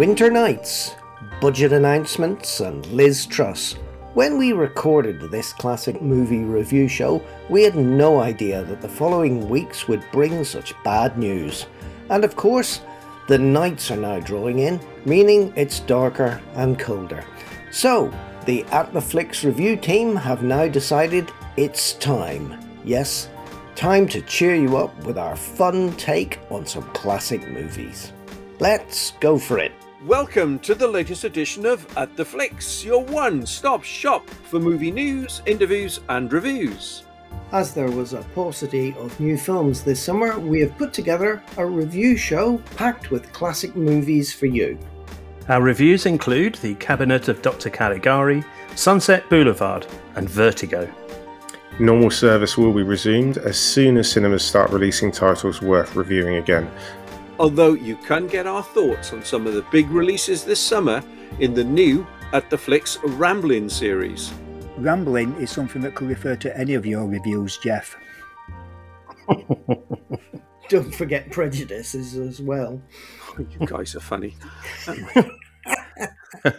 Winter Nights, budget announcements, and Liz Truss. When we recorded this classic movie review show, we had no idea that the following weeks would bring such bad news. And of course, the nights are now drawing in, meaning it's darker and colder. So, the At the Flicks review team have now decided it's time. Yes, time to cheer you up with our fun take on some classic movies. Let's go for it. Welcome to the latest edition of At the Flicks, your one stop shop for movie news, interviews, and reviews. As there was a paucity of new films this summer, we have put together a review show packed with classic movies for you. Our reviews include The Cabinet of Dr. Caligari, Sunset Boulevard, and Vertigo. Normal service will be resumed as soon as cinemas start releasing titles worth reviewing again. Although you can get our thoughts on some of the big releases this summer in the new At the Flicks Ramblin' series. Rambling is something that could refer to any of your reviews, Jeff. Don't forget prejudices as well. you guys are funny.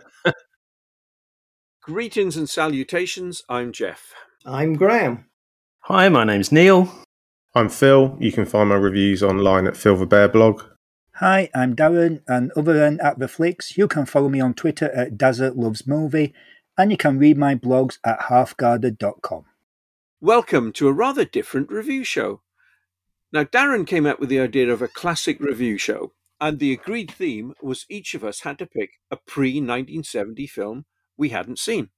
Greetings and salutations. I'm Jeff. I'm Graham. Hi, my name's Neil. I'm Phil. You can find my reviews online at Phil the Bear blog. Hi, I'm Darren, and other than at the flicks, you can follow me on Twitter at Dazza Loves Movie, and you can read my blogs at halfguarded.com. Welcome to a rather different review show. Now, Darren came up with the idea of a classic review show, and the agreed theme was each of us had to pick a pre 1970 film we hadn't seen.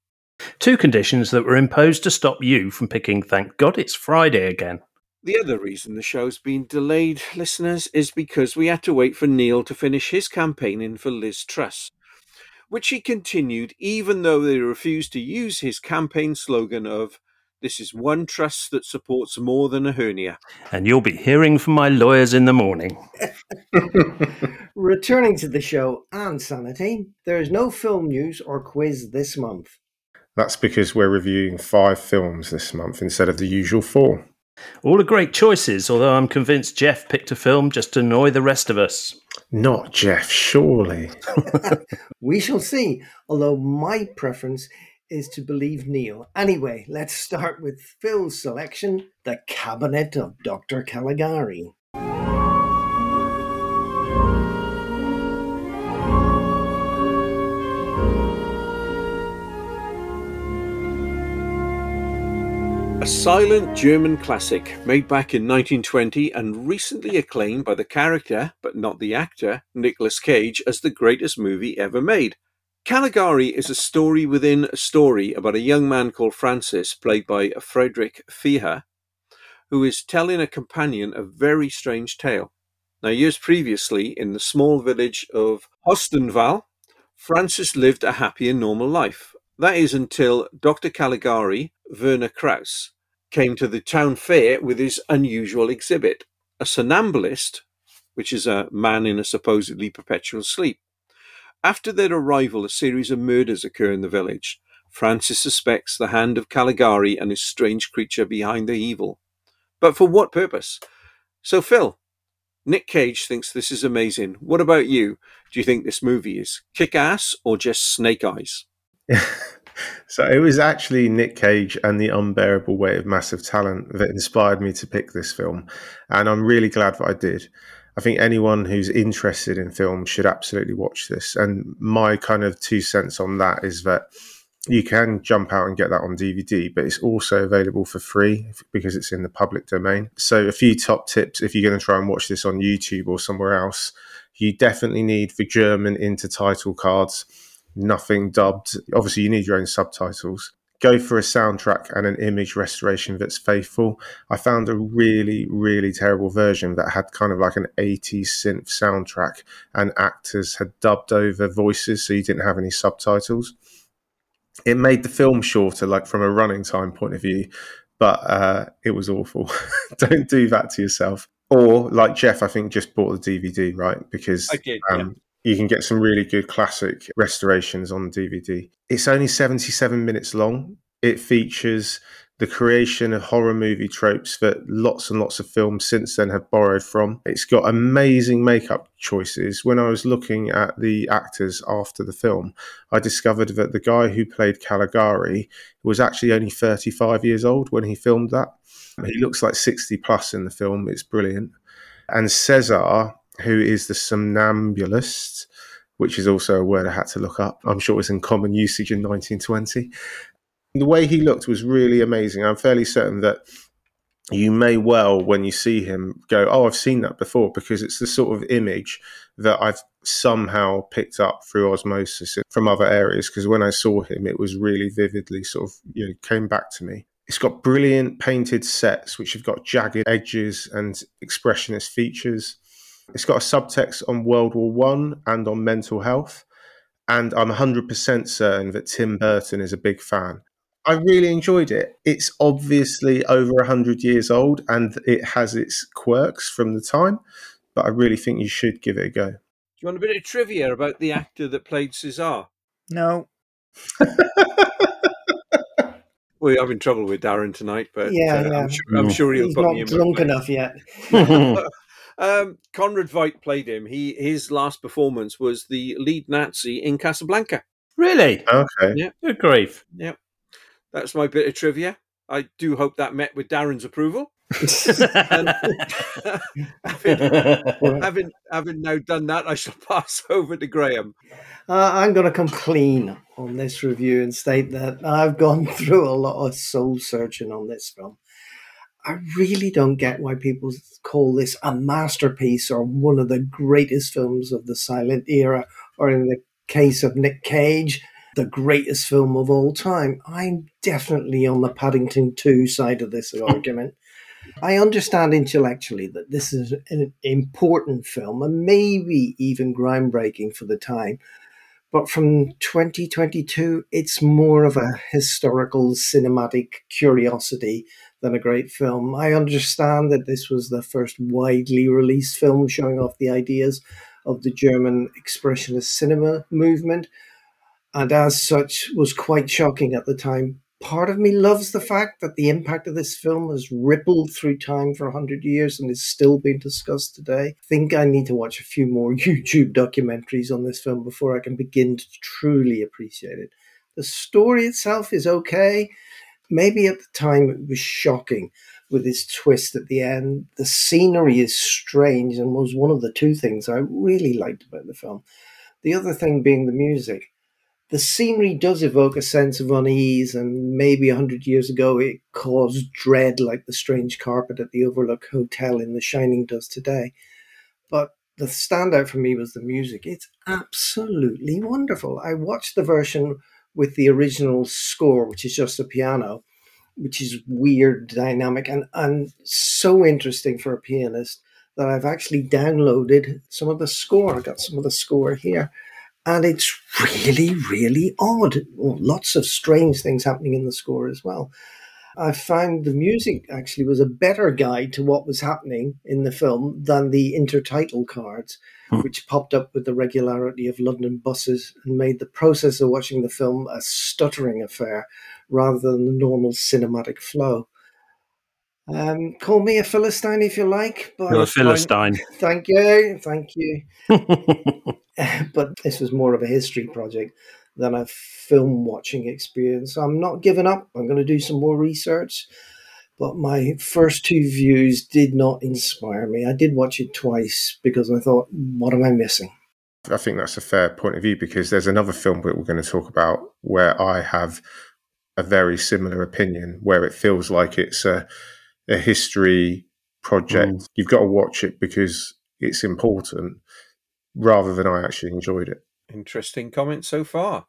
Two conditions that were imposed to stop you from picking Thank God It's Friday again. The other reason the show's been delayed, listeners, is because we had to wait for Neil to finish his campaigning for Liz Truss, which he continued even though they refused to use his campaign slogan of this is one Truss that supports more than a hernia. And you'll be hearing from my lawyers in the morning. Returning to the show and sanity, there is no film news or quiz this month. That's because we're reviewing five films this month instead of the usual four. All are great choices, although I'm convinced Jeff picked a film just to annoy the rest of us. Not Jeff, surely. we shall see, although my preference is to believe Neil. Anyway, let's start with Phil's selection The Cabinet of Dr. Caligari. A silent German classic made back in 1920 and recently acclaimed by the character, but not the actor, Nicolas Cage as the greatest movie ever made. Caligari is a story within a story about a young man called Francis, played by Friedrich Fehér, who is telling a companion a very strange tale. Now, years previously, in the small village of Holstenwall, Francis lived a happy and normal life. That is until Dr. Caligari, Werner Krauss, came to the town fair with his unusual exhibit a somnambulist, which is a man in a supposedly perpetual sleep. After their arrival, a series of murders occur in the village. Francis suspects the hand of Caligari and his strange creature behind the evil. But for what purpose? So, Phil, Nick Cage thinks this is amazing. What about you? Do you think this movie is kick ass or just snake eyes? so it was actually Nick Cage and the unbearable weight of massive talent that inspired me to pick this film, and I'm really glad that I did. I think anyone who's interested in film should absolutely watch this. And my kind of two cents on that is that you can jump out and get that on DVD, but it's also available for free because it's in the public domain. So, a few top tips if you're going to try and watch this on YouTube or somewhere else, you definitely need the German intertitle cards nothing dubbed. Obviously, you need your own subtitles. Go for a soundtrack and an image restoration that's faithful. I found a really, really terrible version that had kind of like an 80s synth soundtrack and actors had dubbed over voices so you didn't have any subtitles. It made the film shorter, like from a running time point of view, but uh, it was awful. Don't do that to yourself. Or, like Jeff, I think just bought the DVD, right? Because did, um, you can get some really good classic restorations on DVD. It's only 77 minutes long. It features the creation of horror movie tropes that lots and lots of films since then have borrowed from. It's got amazing makeup choices. When I was looking at the actors after the film, I discovered that the guy who played Caligari was actually only 35 years old when he filmed that. He looks like 60 plus in the film. It's brilliant. And Cesar, who is the somnambulist, which is also a word I had to look up. I'm sure it's in common usage in 1920. The way he looked was really amazing. I'm fairly certain that you may well, when you see him, go, Oh, I've seen that before, because it's the sort of image that I've somehow picked up through osmosis from other areas. Because when I saw him, it was really vividly sort of, you know, came back to me. It's got brilliant painted sets, which have got jagged edges and expressionist features. It's got a subtext on World War One and on mental health. And I'm 100% certain that Tim Burton is a big fan. I really enjoyed it. It's obviously over 100 years old and it has its quirks from the time, but I really think you should give it a go. Do you want a bit of trivia about the actor that played Cesar? No. We're having trouble with Darren tonight, but Yeah, uh, yeah. I'm, sure, I'm sure he'll He's not me drunk enough yet. um, Conrad Veidt played him. He his last performance was the lead Nazi in Casablanca. really? Okay. Yeah. Good grief. Yep, that's my bit of trivia. I do hope that met with Darren's approval. And having, having having now done that, I shall pass over to Graham. Uh, I'm going to come clean on this review and state that I've gone through a lot of soul searching on this film. I really don't get why people call this a masterpiece or one of the greatest films of the silent era, or in the case of Nick Cage, the greatest film of all time. I'm definitely on the Paddington 2 side of this argument. I understand intellectually that this is an important film and maybe even groundbreaking for the time. But from 2022, it's more of a historical cinematic curiosity than a great film. I understand that this was the first widely released film showing off the ideas of the German expressionist cinema movement, and as such was quite shocking at the time. Part of me loves the fact that the impact of this film has rippled through time for 100 years and is still being discussed today. I think I need to watch a few more YouTube documentaries on this film before I can begin to truly appreciate it. The story itself is okay. Maybe at the time it was shocking with its twist at the end. The scenery is strange and was one of the two things I really liked about the film. The other thing being the music the scenery does evoke a sense of unease, and maybe a hundred years ago it caused dread like the strange carpet at the Overlook Hotel in The Shining does today. But the standout for me was the music. It's absolutely wonderful. I watched the version with the original score, which is just a piano, which is weird, dynamic, and, and so interesting for a pianist that I've actually downloaded some of the score. I got some of the score here and it's really, really odd. Well, lots of strange things happening in the score as well. I found the music actually was a better guide to what was happening in the film than the intertitle cards, Hmm. which popped up with the regularity of London buses and made the process of watching the film a stuttering affair rather than the normal cinematic flow. Um, call me a Philistine if you like, but You're a Philistine. thank you, thank you. but this was more of a history project than a film watching experience. I'm not giving up. I'm going to do some more research. But my first two views did not inspire me. I did watch it twice because I thought, what am I missing? I think that's a fair point of view because there's another film that we're going to talk about where I have a very similar opinion, where it feels like it's a, a history project. Mm. You've got to watch it because it's important rather than I actually enjoyed it. Interesting comment so far.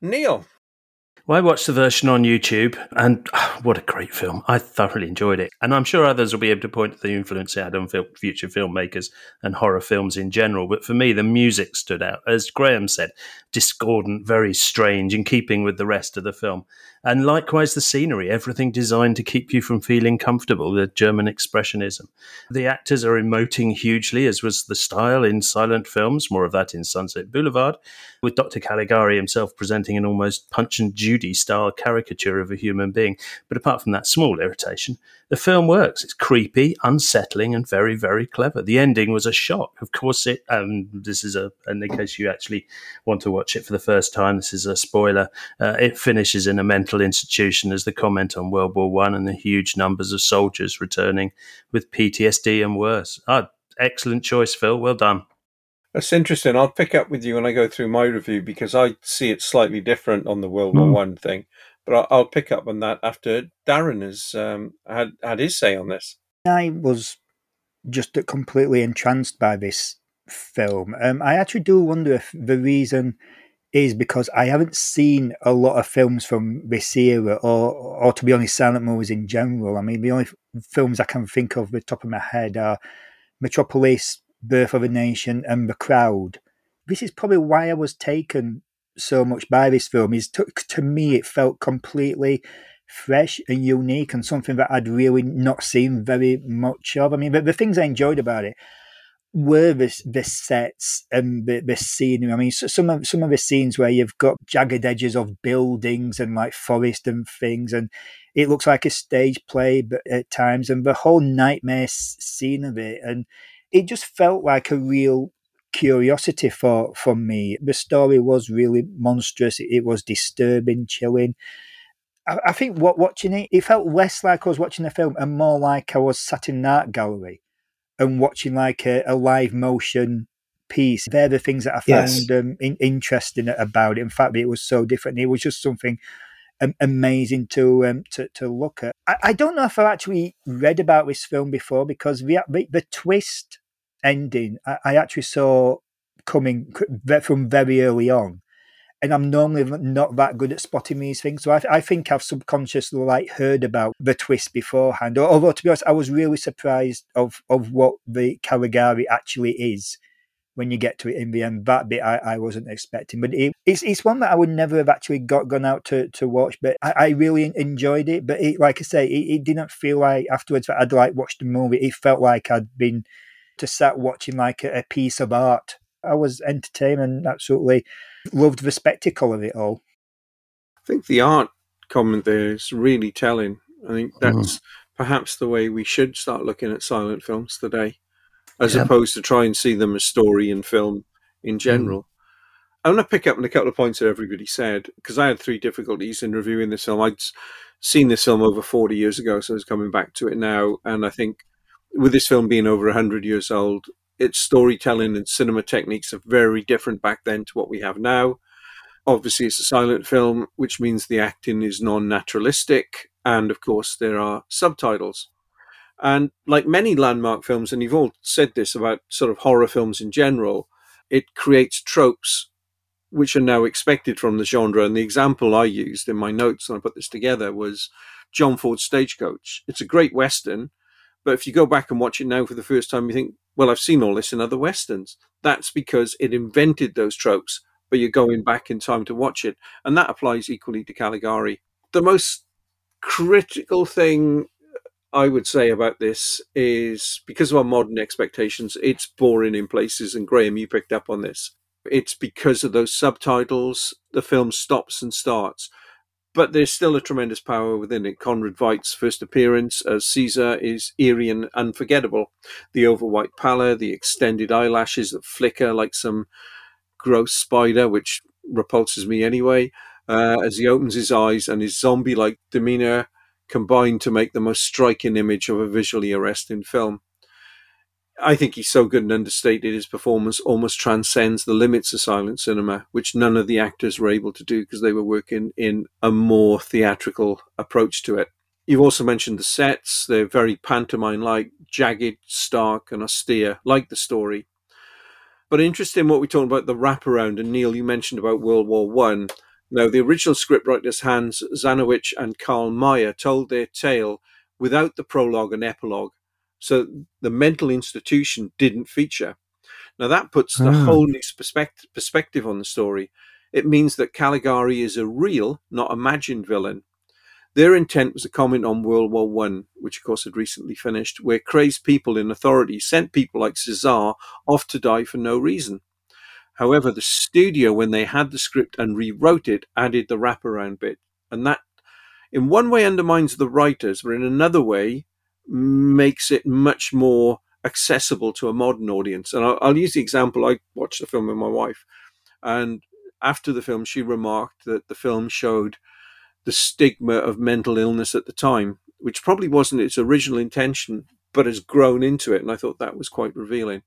Neil, Well, I watched the version on YouTube, and ah, what a great film! I thoroughly enjoyed it, and I'm sure others will be able to point to the influence it had on future filmmakers and horror films in general. But for me, the music stood out, as Graham said, discordant, very strange, in keeping with the rest of the film, and likewise the scenery, everything designed to keep you from feeling comfortable. The German expressionism, the actors are emoting hugely, as was the style in silent films. More of that in Sunset Boulevard, with Dr. Caligari himself presenting an almost punch and Judy style caricature of a human being. But apart from that small irritation, the film works. It's creepy, unsettling, and very, very clever. The ending was a shock. Of course, it. Um, this is a, and in case you actually want to watch it for the first time. This is a spoiler. Uh, it finishes in a mental institution as the comment on World War One and the huge numbers of soldiers returning with PTSD and worse. Ah, excellent choice, Phil. Well done. That's interesting. I'll pick up with you when I go through my review because I see it slightly different on the World War hmm. One thing. But I'll, pick up on that after Darren has um, had had his say on this. I was just completely entranced by this film. Um, I actually do wonder if the reason is because I haven't seen a lot of films from this era, or, or to be honest, silent movies in general. I mean, the only films I can think of the top of my head are Metropolis, Birth of a Nation, and The Crowd. This is probably why I was taken so much by this film. Is to, to me, it felt completely fresh and unique, and something that I'd really not seen very much of. I mean, the, the things I enjoyed about it were the, the sets and the, scenery. I mean, so some of some of the scenes where you've got jagged edges of buildings and like forest and things, and it looks like a stage play but at times, and the whole nightmare scene of it, and it just felt like a real curiosity for for me. The story was really monstrous. It was disturbing, chilling. I, I think what watching it, it felt less like I was watching a film and more like I was sat in an art gallery and watching like a, a live motion piece. They're the things that I found yes. um, in, interesting about it. In fact, it was so different. It was just something um, amazing to, um, to to look at. I, I, don't know if I actually read about this film before because the the, the twist ending I, I, actually saw coming from very early on. And I'm normally not that good at spotting these things, so I, I think I've subconsciously like heard about the twist beforehand. Although to be honest, I was really surprised of of what the Caligari actually is when you get to it in the end. That bit I, I wasn't expecting, but it, it's it's one that I would never have actually got gone out to, to watch. But I, I really enjoyed it. But it, like I say, it, it, didn't feel like afterwards that I'd like watched the movie. It felt like I'd been to sat watching like a, a piece of art. I was entertained and absolutely loved the spectacle of it all. I think the art comment there is really telling. I think hmm. that's mm. perhaps the way we should start looking at silent films today, as yeah. opposed to try and see them as story and film in general. Mm. I want to pick up on a couple of points that everybody said because I had three difficulties in reviewing this film. I'd seen this film over 40 years ago, so I was coming back to it now. And I think with this film being over 100 years old, its storytelling and cinema techniques are very different back then to what we have now. Obviously, it's a silent film, which means the acting is non naturalistic. And of course, there are subtitles. And like many landmark films, and you've all said this about sort of horror films in general, it creates tropes which are now expected from the genre. And the example I used in my notes when I put this together was John Ford's Stagecoach. It's a great Western, but if you go back and watch it now for the first time, you think, well, I've seen all this in other Westerns. That's because it invented those tropes, but you're going back in time to watch it. And that applies equally to Caligari. The most critical thing I would say about this is because of our modern expectations, it's boring in places. And Graham, you picked up on this. It's because of those subtitles, the film stops and starts but there's still a tremendous power within it. Conrad Veidt's first appearance as Caesar is eerie and unforgettable. The over white pallor, the extended eyelashes that flicker like some gross spider, which repulses me anyway, uh, as he opens his eyes and his zombie like demeanor combine to make the most striking image of a visually arresting film. I think he's so good and understated. His performance almost transcends the limits of silent cinema, which none of the actors were able to do because they were working in a more theatrical approach to it. You've also mentioned the sets. They're very pantomime like, jagged, stark, and austere, like the story. But interesting what we talked about the wraparound. And Neil, you mentioned about World War One. Now, the original scriptwriters Hans Janowitz and Carl Mayer told their tale without the prologue and epilogue so the mental institution didn't feature. Now that puts the mm. whole new perspective, perspective on the story. It means that Caligari is a real, not imagined villain. Their intent was a comment on World War One, which of course had recently finished, where crazed people in authority sent people like Caesar off to die for no reason. However, the studio, when they had the script and rewrote it, added the wraparound bit. And that, in one way, undermines the writers, but in another way, makes it much more accessible to a modern audience. And I'll, I'll use the example I watched the film with my wife. And after the film, she remarked that the film showed the stigma of mental illness at the time, which probably wasn't its original intention, but has grown into it. And I thought that was quite revealing.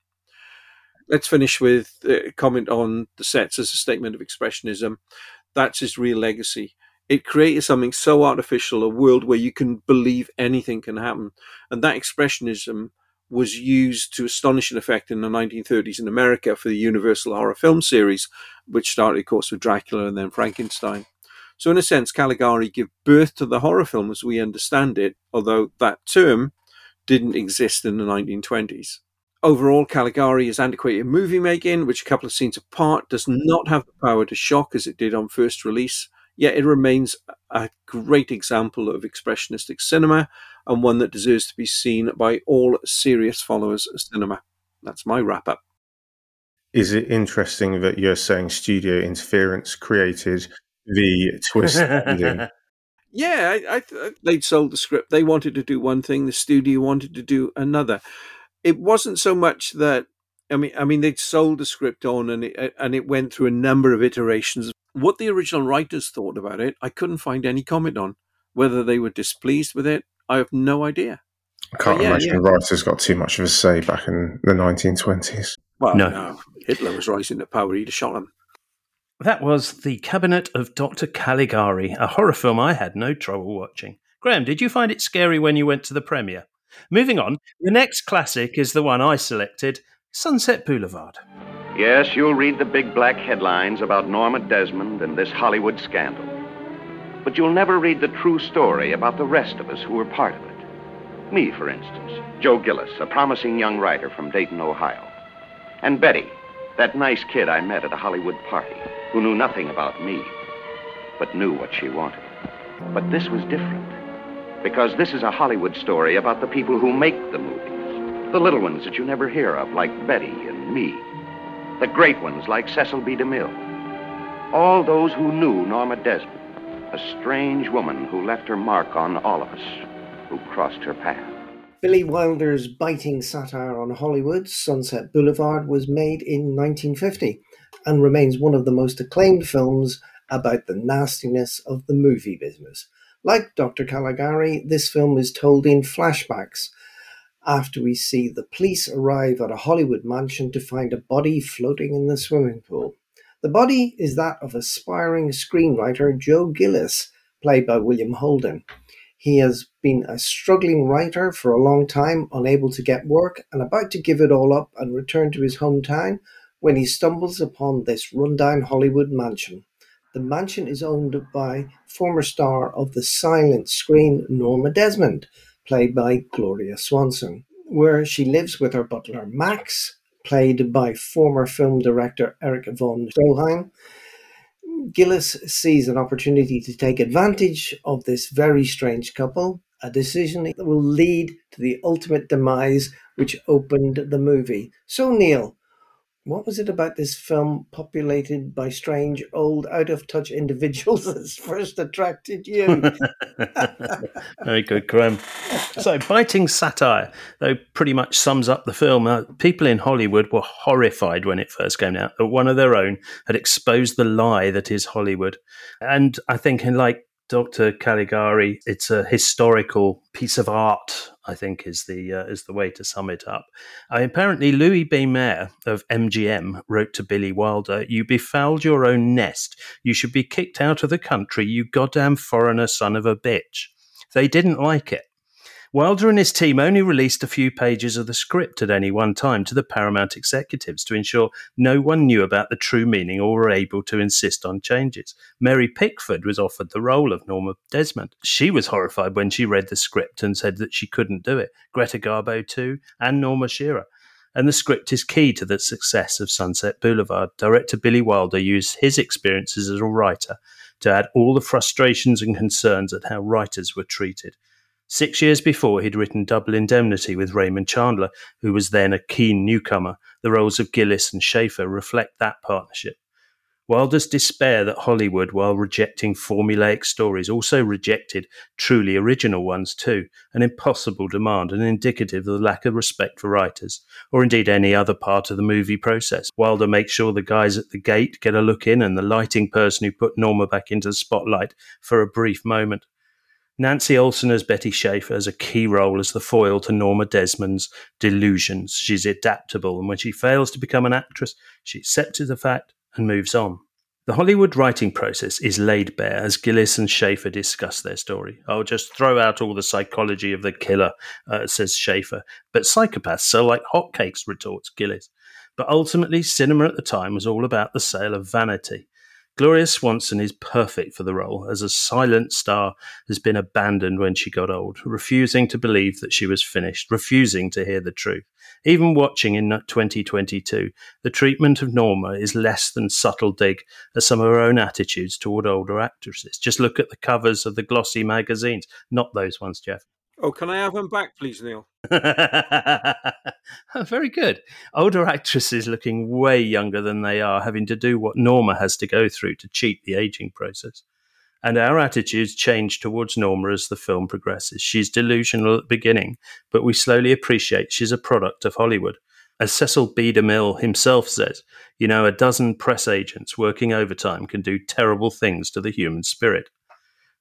Let's finish with a comment on the sets as a statement of expressionism. That's his real legacy. It created something so artificial, a world where you can believe anything can happen. And that expressionism was used to astonishing effect in the 1930s in America for the Universal horror film series, which started, of course, with Dracula and then Frankenstein. So, in a sense, Caligari gave birth to the horror film as we understand it, although that term didn't exist in the 1920s. Overall, Caligari is antiquated movie making, which a couple of scenes apart does not have the power to shock as it did on first release, yet it remains a great example of expressionistic cinema and one that deserves to be seen by all serious followers of cinema. That's my wrap up. Is it interesting that you're saying studio interference created the twist ending? Yeah, I, I, they'd sold the script. They wanted to do one thing. The studio wanted to do another. It wasn't so much that I mean, I mean, they'd sold the script on, and it, and it went through a number of iterations. What the original writers thought about it, I couldn't find any comment on. Whether they were displeased with it, I have no idea. I can't yeah, imagine yeah. writers got too much of a say back in the 1920s. Well, no. no. Hitler was rising to power. He'd have shot him. That was The Cabinet of Dr. Caligari, a horror film I had no trouble watching. Graham, did you find it scary when you went to the premiere? Moving on, the next classic is the one I selected Sunset Boulevard. Yes, you'll read the big black headlines about Norma Desmond and this Hollywood scandal. But you'll never read the true story about the rest of us who were part of it. Me, for instance, Joe Gillis, a promising young writer from Dayton, Ohio. And Betty, that nice kid I met at a Hollywood party who knew nothing about me, but knew what she wanted. But this was different. Because this is a Hollywood story about the people who make the movies. The little ones that you never hear of, like Betty and me. The great ones, like Cecil B. DeMille. All those who knew Norma Desmond, a strange woman who left her mark on all of us who crossed her path. Billy Wilder's biting satire on Hollywood, Sunset Boulevard, was made in 1950 and remains one of the most acclaimed films about the nastiness of the movie business. Like Dr. Caligari, this film is told in flashbacks after we see the police arrive at a Hollywood mansion to find a body floating in the swimming pool. The body is that of aspiring screenwriter Joe Gillis, played by William Holden. He has been a struggling writer for a long time, unable to get work, and about to give it all up and return to his hometown when he stumbles upon this rundown Hollywood mansion. The mansion is owned by former star of the silent screen Norma Desmond, played by Gloria Swanson, where she lives with her butler Max, played by former film director Erich von Stroheim, Gillis sees an opportunity to take advantage of this very strange couple, a decision that will lead to the ultimate demise which opened the movie. So, Neil, what was it about this film populated by strange, old, out of touch individuals that first attracted you? Very good, Graham. So, biting satire, though, pretty much sums up the film. Uh, people in Hollywood were horrified when it first came out that one of their own had exposed the lie that is Hollywood. And I think, in like Dr. Caligari, it's a historical piece of art. I think is the uh, is the way to sum it up. Uh, apparently, Louis B. Mayer of MGM wrote to Billy Wilder, "You befouled your own nest. You should be kicked out of the country. You goddamn foreigner, son of a bitch." They didn't like it. Wilder and his team only released a few pages of the script at any one time to the Paramount executives to ensure no one knew about the true meaning or were able to insist on changes. Mary Pickford was offered the role of Norma Desmond. She was horrified when she read the script and said that she couldn't do it. Greta Garbo, too, and Norma Shearer and the script is key to the success of Sunset Boulevard. Director Billy Wilder used his experiences as a writer to add all the frustrations and concerns at how writers were treated. Six years before, he'd written Double Indemnity with Raymond Chandler, who was then a keen newcomer. The roles of Gillis and Schaefer reflect that partnership. Wilder's despair that Hollywood, while rejecting formulaic stories, also rejected truly original ones too, an impossible demand and indicative of the lack of respect for writers, or indeed any other part of the movie process. Wilder makes sure the guys at the gate get a look in and the lighting person who put Norma back into the spotlight for a brief moment. Nancy Olson as Betty Schaefer has a key role as the foil to Norma Desmond's delusions. She's adaptable, and when she fails to become an actress, she accepts the fact and moves on. The Hollywood writing process is laid bare as Gillis and Schaefer discuss their story. I'll just throw out all the psychology of the killer, uh, says Schaefer. But psychopaths sell like hotcakes, retorts Gillis. But ultimately, cinema at the time was all about the sale of vanity. Gloria Swanson is perfect for the role, as a silent star has been abandoned when she got old, refusing to believe that she was finished, refusing to hear the truth. Even watching in 2022, the treatment of Norma is less than subtle dig at some of her own attitudes toward older actresses. Just look at the covers of the glossy magazines, not those ones, Jeff. Oh, can I have them back, please, Neil? Oh, very good. Older actresses looking way younger than they are, having to do what Norma has to go through to cheat the aging process. And our attitudes change towards Norma as the film progresses. She's delusional at the beginning, but we slowly appreciate she's a product of Hollywood. As Cecil B. DeMille himself says, you know, a dozen press agents working overtime can do terrible things to the human spirit.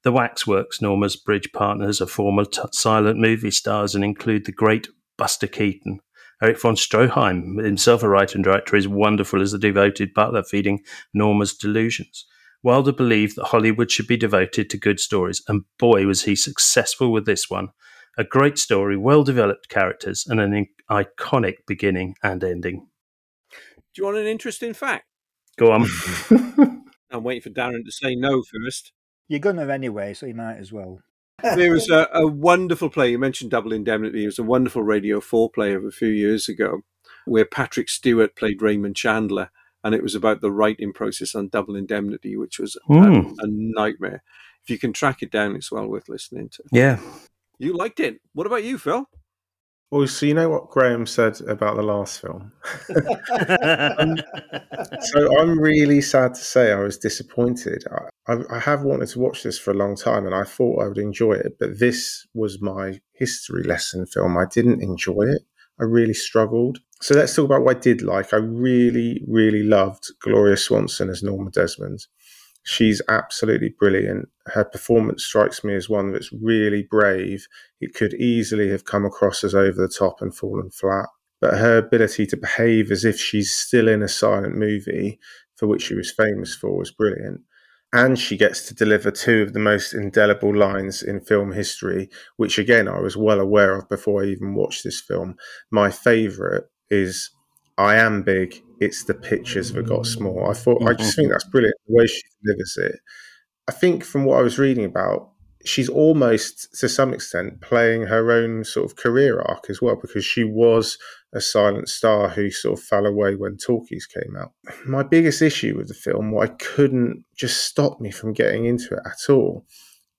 The Waxworks, Norma's bridge partners, are former t- silent movie stars and include the great Buster Keaton. Erich von Stroheim, himself a writer and director, is wonderful as the devoted butler feeding Norma's delusions. Wilder believed that Hollywood should be devoted to good stories, and boy, was he successful with this one. A great story, well developed characters, and an in- iconic beginning and ending. Do you want an interesting fact? Go on. I'm waiting for Darren to say no first. You're gonna anyway, so you might as well. there was a, a, wonderful play. You mentioned Double Indemnity. It was a wonderful Radio 4 play of a few years ago where Patrick Stewart played Raymond Chandler. And it was about the writing process on Double Indemnity, which was Mm. a, a nightmare. If you can track it down, it's well worth listening to. Yeah. You liked it. What about you, Phil? Well, so you know what Graham said about the last film. so I'm really sad to say I was disappointed. I, I, I, have wanted to watch this for a long time, and I thought I would enjoy it. But this was my history lesson film. I didn't enjoy it. I really struggled. So let's talk about what I did like. I really, really loved Gloria Swanson as Norma Desmond. She's absolutely brilliant. Her performance strikes me as one that's really brave. It could easily have come across as over the top and fallen flat. But her ability to behave as if she's still in a silent movie, for which she was famous for, was brilliant. And she gets to deliver two of the most indelible lines in film history, which again I was well aware of before I even watched this film. My favourite is I am big. It's the pictures that got small. I thought I just mm-hmm. think that's brilliant the way she delivers it. I think from what I was reading about, she's almost to some extent playing her own sort of career arc as well because she was a silent star who sort of fell away when talkies came out. My biggest issue with the film, what I couldn't just stop me from getting into it at all,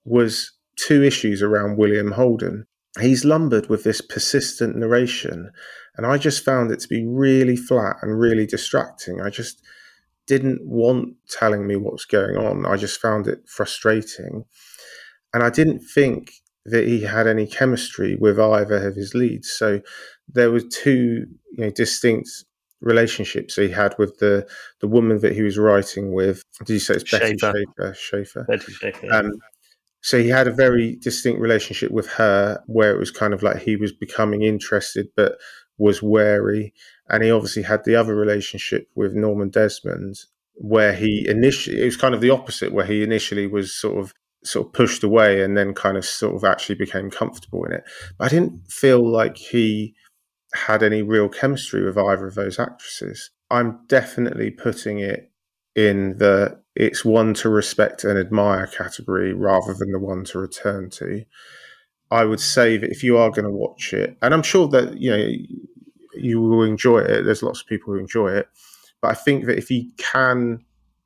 was two issues around William Holden. He's lumbered with this persistent narration and I just found it to be really flat and really distracting. I just didn't want telling me what was going on. I just found it frustrating. And I didn't think that he had any chemistry with either of his leads. So there were two you know, distinct relationships he had with the the woman that he was writing with. Did you say it's Betty Schaefer. Schaefer? Schaefer. Betty Schaefer. Um, so he had a very distinct relationship with her where it was kind of like he was becoming interested but was wary. And he obviously had the other relationship with Norman Desmond where he initially, it was kind of the opposite, where he initially was sort of sort of pushed away and then kind of sort of actually became comfortable in it. But I didn't feel like he had any real chemistry with either of those actresses. I'm definitely putting it in the it's one to respect and admire category rather than the one to return to. I would say that if you are going to watch it, and I'm sure that you know you will enjoy it. There's lots of people who enjoy it, but I think that if you can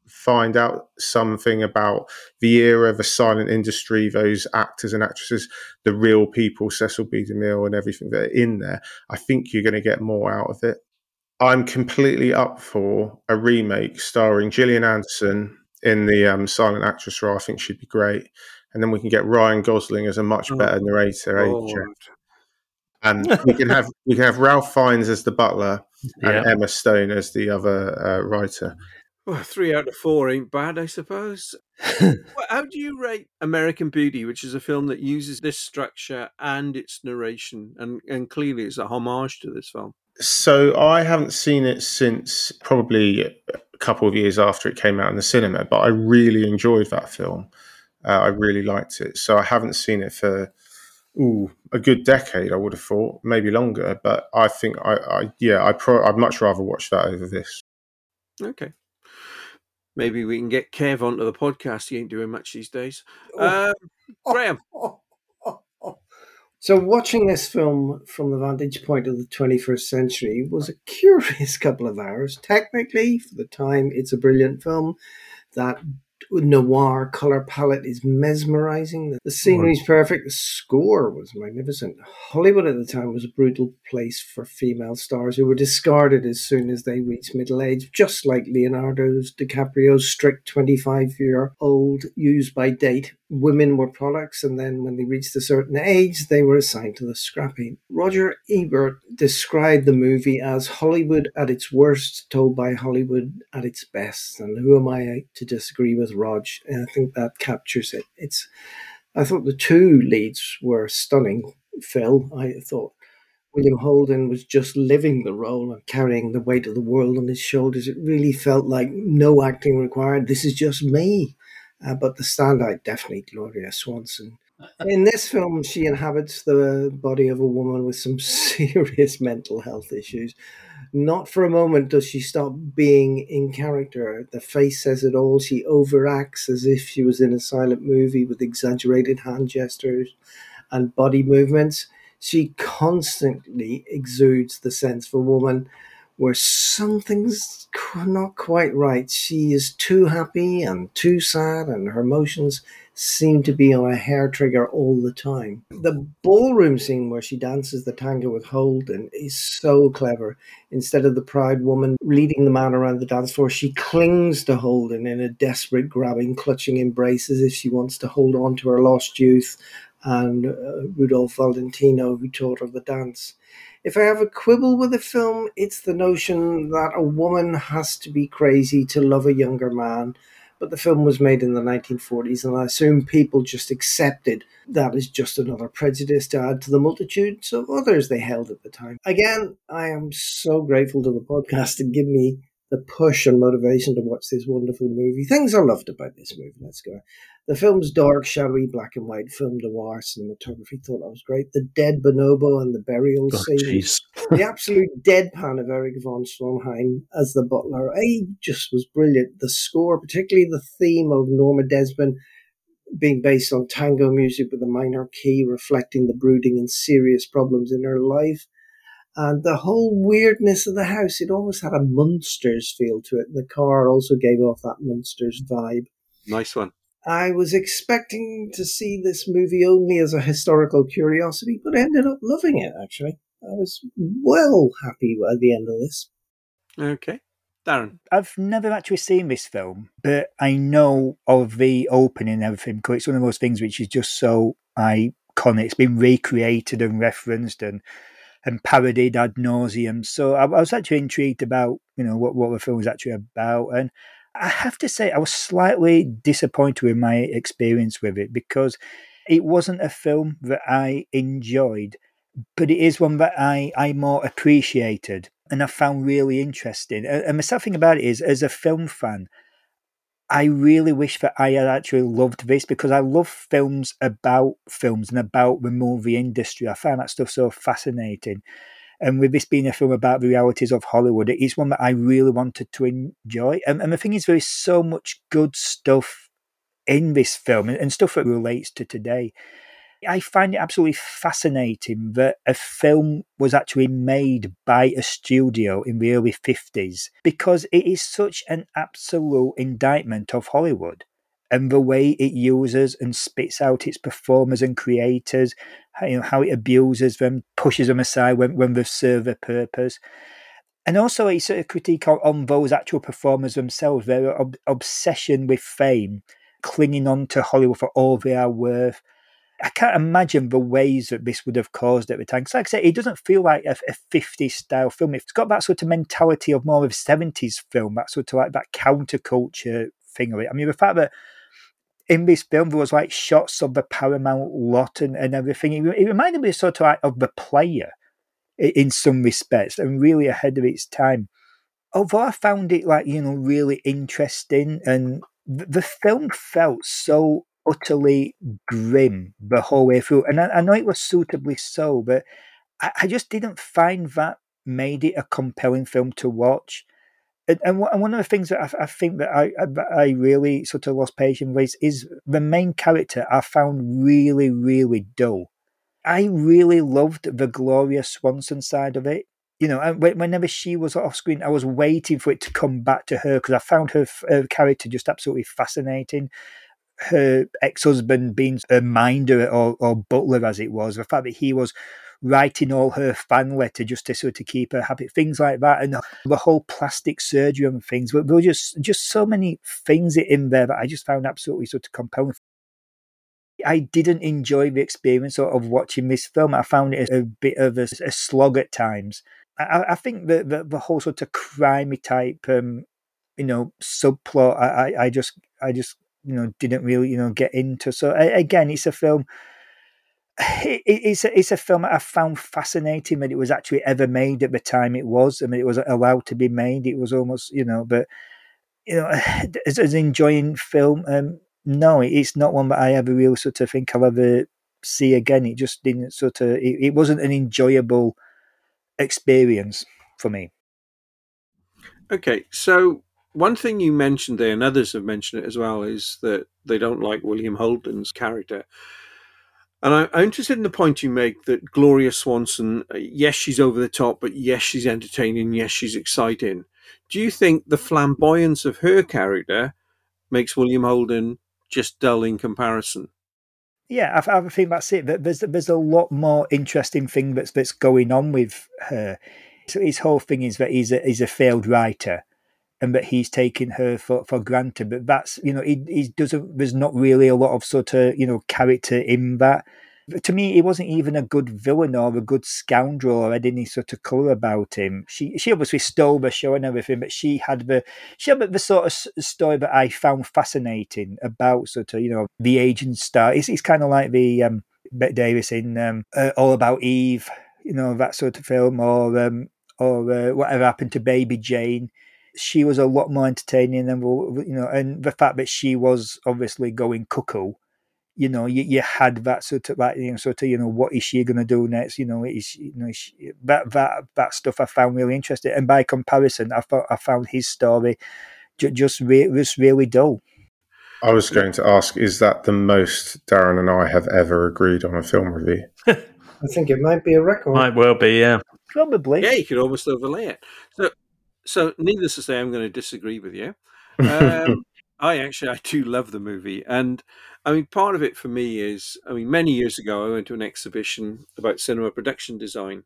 find out something about the era of the silent industry, those actors and actresses, the real people, Cecil B. DeMille and everything that are in there, I think you're going to get more out of it. I'm completely up for a remake starring Gillian Anderson in the um, silent actress role. I think she'd be great. And then we can get Ryan Gosling as a much Oh, better narrator. eh, Lord. Jeff? And we can have we can have Ralph Fiennes as the butler and Yeah. Emma Stone as the other uh, writer. Well, three out of four ain't bad, I suppose. Well, How do you rate American Beauty, which is a film that uses this structure and its narration, and, and clearly it's a homage to this film? So I haven't seen it since probably a couple of years after it came out in the cinema, but I really enjoyed that film. Uh, I really liked it. So I haven't seen it for ooh, a good decade. I would have thought, maybe longer. But I think I, I yeah, I pro- I'd much rather watch that over this. Okay. Maybe we can get Kev onto the podcast. He ain't doing much these days. Oh. Um, Graham, So, watching this film from the vantage point of the 21st century was a curious couple of hours. Technically, for the time, it's a brilliant film. That noir color palette is mesmerizing. The scenery is perfect. The score was magnificent. Hollywood at the time was a brutal place for female stars who were discarded as soon as they reached middle age, just like Leonardo DiCaprio's strict 25 year old use by date. Women were products, and then when they reached a certain age, they were assigned to the scrap heap. Roger Ebert described the movie as Hollywood at its worst, told by Hollywood at its best. And who am I to disagree with Rog? And I think that captures it. It's I thought the two leads were stunning. Phil, I thought William Holden was just living the role and carrying the weight of the world on his shoulders. It really felt like no acting required. This is just me. Uh, but the standout, definitely Gloria Swanson. In this film, she inhabits the body of a woman with some serious mental health issues. Not for a moment does she stop being in character. The face says it all. She overacts as if she was in a silent movie with exaggerated hand gestures and body movements. She constantly exudes the sense of a woman where something's not quite right. She is too happy and too sad, and her emotions seem to be on a hair trigger all the time. The ballroom scene where she dances the tango with Holden is so clever. Instead of the proud woman leading the man around the dance floor, she clings to Holden in a desperate, grabbing, clutching embrace as if she wants to hold on to her lost youth and uh, Rudolph Valentino, who taught her the dance. If I have a quibble with the film, it's the notion that a woman has to be crazy to love a younger man. But the film was made in the 1940s, and I assume people just accepted that as just another prejudice to add to the multitudes of others they held at the time. Again, I am so grateful to the podcast to give me the push and motivation to watch this wonderful movie. Things I loved about this movie, let's go. The film's dark, shadowy, black and white film noir cinematography thought that was great. The dead bonobo and the burial Oh, scene the absolute deadpan of Erich von Stroheim as the butler, I just was brilliant. The score, particularly the theme of Norma Desmond being based on tango music with a minor key reflecting the brooding and serious problems in her life. And the whole weirdness of the house, it almost had a Munsters feel to it. The car also gave off that Munsters vibe. nice one. I was expecting to see this movie only as a historical curiosity, but I ended up loving it actually. I was well happy at the end of this. Okay. Darren. I've never actually seen this film, but I know of the opening and everything because it's one of those things which is just so iconic. It's been recreated and referenced and and parodied ad nauseum. So I, I was actually intrigued about you know what what the film was actually about, and I have to say I was slightly disappointed with my experience with it because it wasn't a film that I enjoyed, but it is one that I I more appreciated and I found really interesting. And and the sad thing about it is, as a film fan, I really wish that I had actually loved this because I love films about films and about the movie industry. I find that stuff so fascinating. And with this being a film about the realities of Hollywood, it is one that I really wanted to enjoy. And, and the thing is, there is so much good stuff in this film and, and stuff that relates to today. I find it absolutely fascinating that a film was actually made by a studio in the early 50s because it is such an absolute indictment of Hollywood and the way it uses and spits out its performers and creators, you know, how it abuses them, pushes them aside when, when they serve a purpose. And also a sort of critique on, on those actual performers themselves, their ob- obsession with fame, clinging on to Hollywood for all they are worth, I can't imagine the ways that this would have caused at the time. Because, like I say, it doesn't feel like a, a 50s style film. It's got that sort of mentality of more of a 70s film, that sort of like that counterculture thing of it. I mean, the fact that in this film there was like shots of the Paramount lot and, and everything, it, it reminded me sort of like of the player in some respects and really ahead of its time. Although I found it like, you know, really interesting and the film felt so utterly grim the whole way through. And I, I know it was suitably so, but I, I, just didn't find that made it a compelling film to watch. And, and one of the things that I, I think that I, I really sort of lost patience with is the main character I found really, really dull. I really loved the Gloria Swanson side of it. You know, whenever she was off screen, I was waiting for it to come back to her because I found her, her character just absolutely fascinating her ex-husband being a minder or, or butler as it was, the fact that he was writing all her fan letter just to sort of keep her happy, things like that, and the whole plastic surgery and things. But there were just just so many things in there that I just found absolutely sort of compelling. I didn't enjoy the experience of watching this film. I found it a bit of a, a slog at times. I, I think that the, the, whole sort of crimey type, um, you know, subplot. I, I just I just you know didn't really you know get into. So again, it's a film. It, it's a, it's a film I found fascinating that it was actually ever made at the time it was. I mean, it was allowed to be made. It was almost you know, but you know, as, as enjoying film, um, no, it's not one that I ever really sort of think I'll ever see again. It just didn't sort of. It, it wasn't an enjoyable experience for me. Okay, so one thing you mentioned there, and others have mentioned it as well, is that they don't like William Holden's character. And I, am interested in the point you make that Gloria Swanson, uh, yes, she's over the top, but yes, she's entertaining, yes, she's exciting. Do you think the flamboyance of her character makes William Holden just dull in comparison? Yeah, I, I think that's it. There's there's a lot more interesting thing that's that's going on with her. So his whole thing is that he's a he's a failed writer, and that he's taking her for, for granted. But that's you know he, he doesn't. There's not really a lot of sort of you know character in that. To me, he wasn't even a good villain or a good scoundrel or had any sort of colour about him. She she obviously stole the show and everything, but she had the she had the sort of story that I found fascinating about sort of you know the aging star. It's, it's kind of like the um, Bette Davis in um, uh, All About Eve, you know that sort of film, or um, or uh, whatever happened to Baby Jane she was a lot more entertaining than you know, and the fact that she was obviously going cuckoo. You know, you, you had that sort of like you know, sort of you know, what is she going to do next? You know, is you know she, that that that stuff I found really interesting, and by comparison, I thought I found his story just just re- was really dull. I was going to ask, is that the most Darren and I have ever agreed on a film review? I think it might be a record. Might well be, yeah. Probably. Yeah, you could almost overlay it. So so, needless to say, I'm going to disagree with you. Um, I actually I do love the movie, and I mean part of it for me is I mean many years ago I went to an exhibition about cinema production design,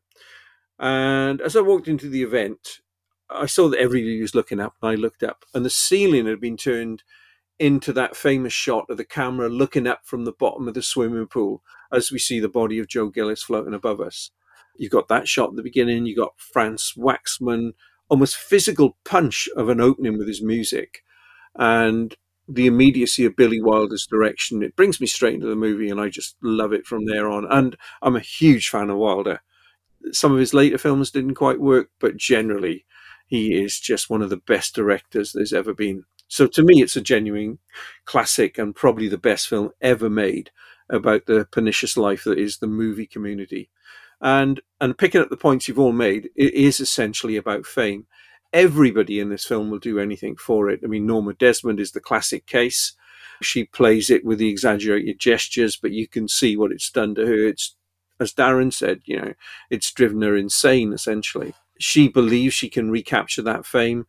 and as I walked into the event, I saw that everybody was looking up, and I looked up, and the ceiling had been turned into that famous shot of the camera looking up from the bottom of the swimming pool as we see the body of Joe Gillis floating above us. You've got that shot at the beginning. You've got Franz Waxman almost physical punch of an opening with his music and the immediacy of Billy Wilder's direction. It brings me straight into the movie and I just love it from there on. And I'm a huge fan of Wilder. Some of his later films didn't quite work, but generally, he is just one of the best directors there's ever been. So to me, it's a genuine classic and probably the best film ever made about the pernicious life that is the movie community. And and picking up the points you've all made, it is essentially about fame. Everybody in this film will do anything for it. I mean, Norma Desmond is the classic case. She plays it with the exaggerated gestures, but you can see what it's done to her. It's, as Darren said, you know, it's driven her insane, essentially. She believes she can recapture that fame.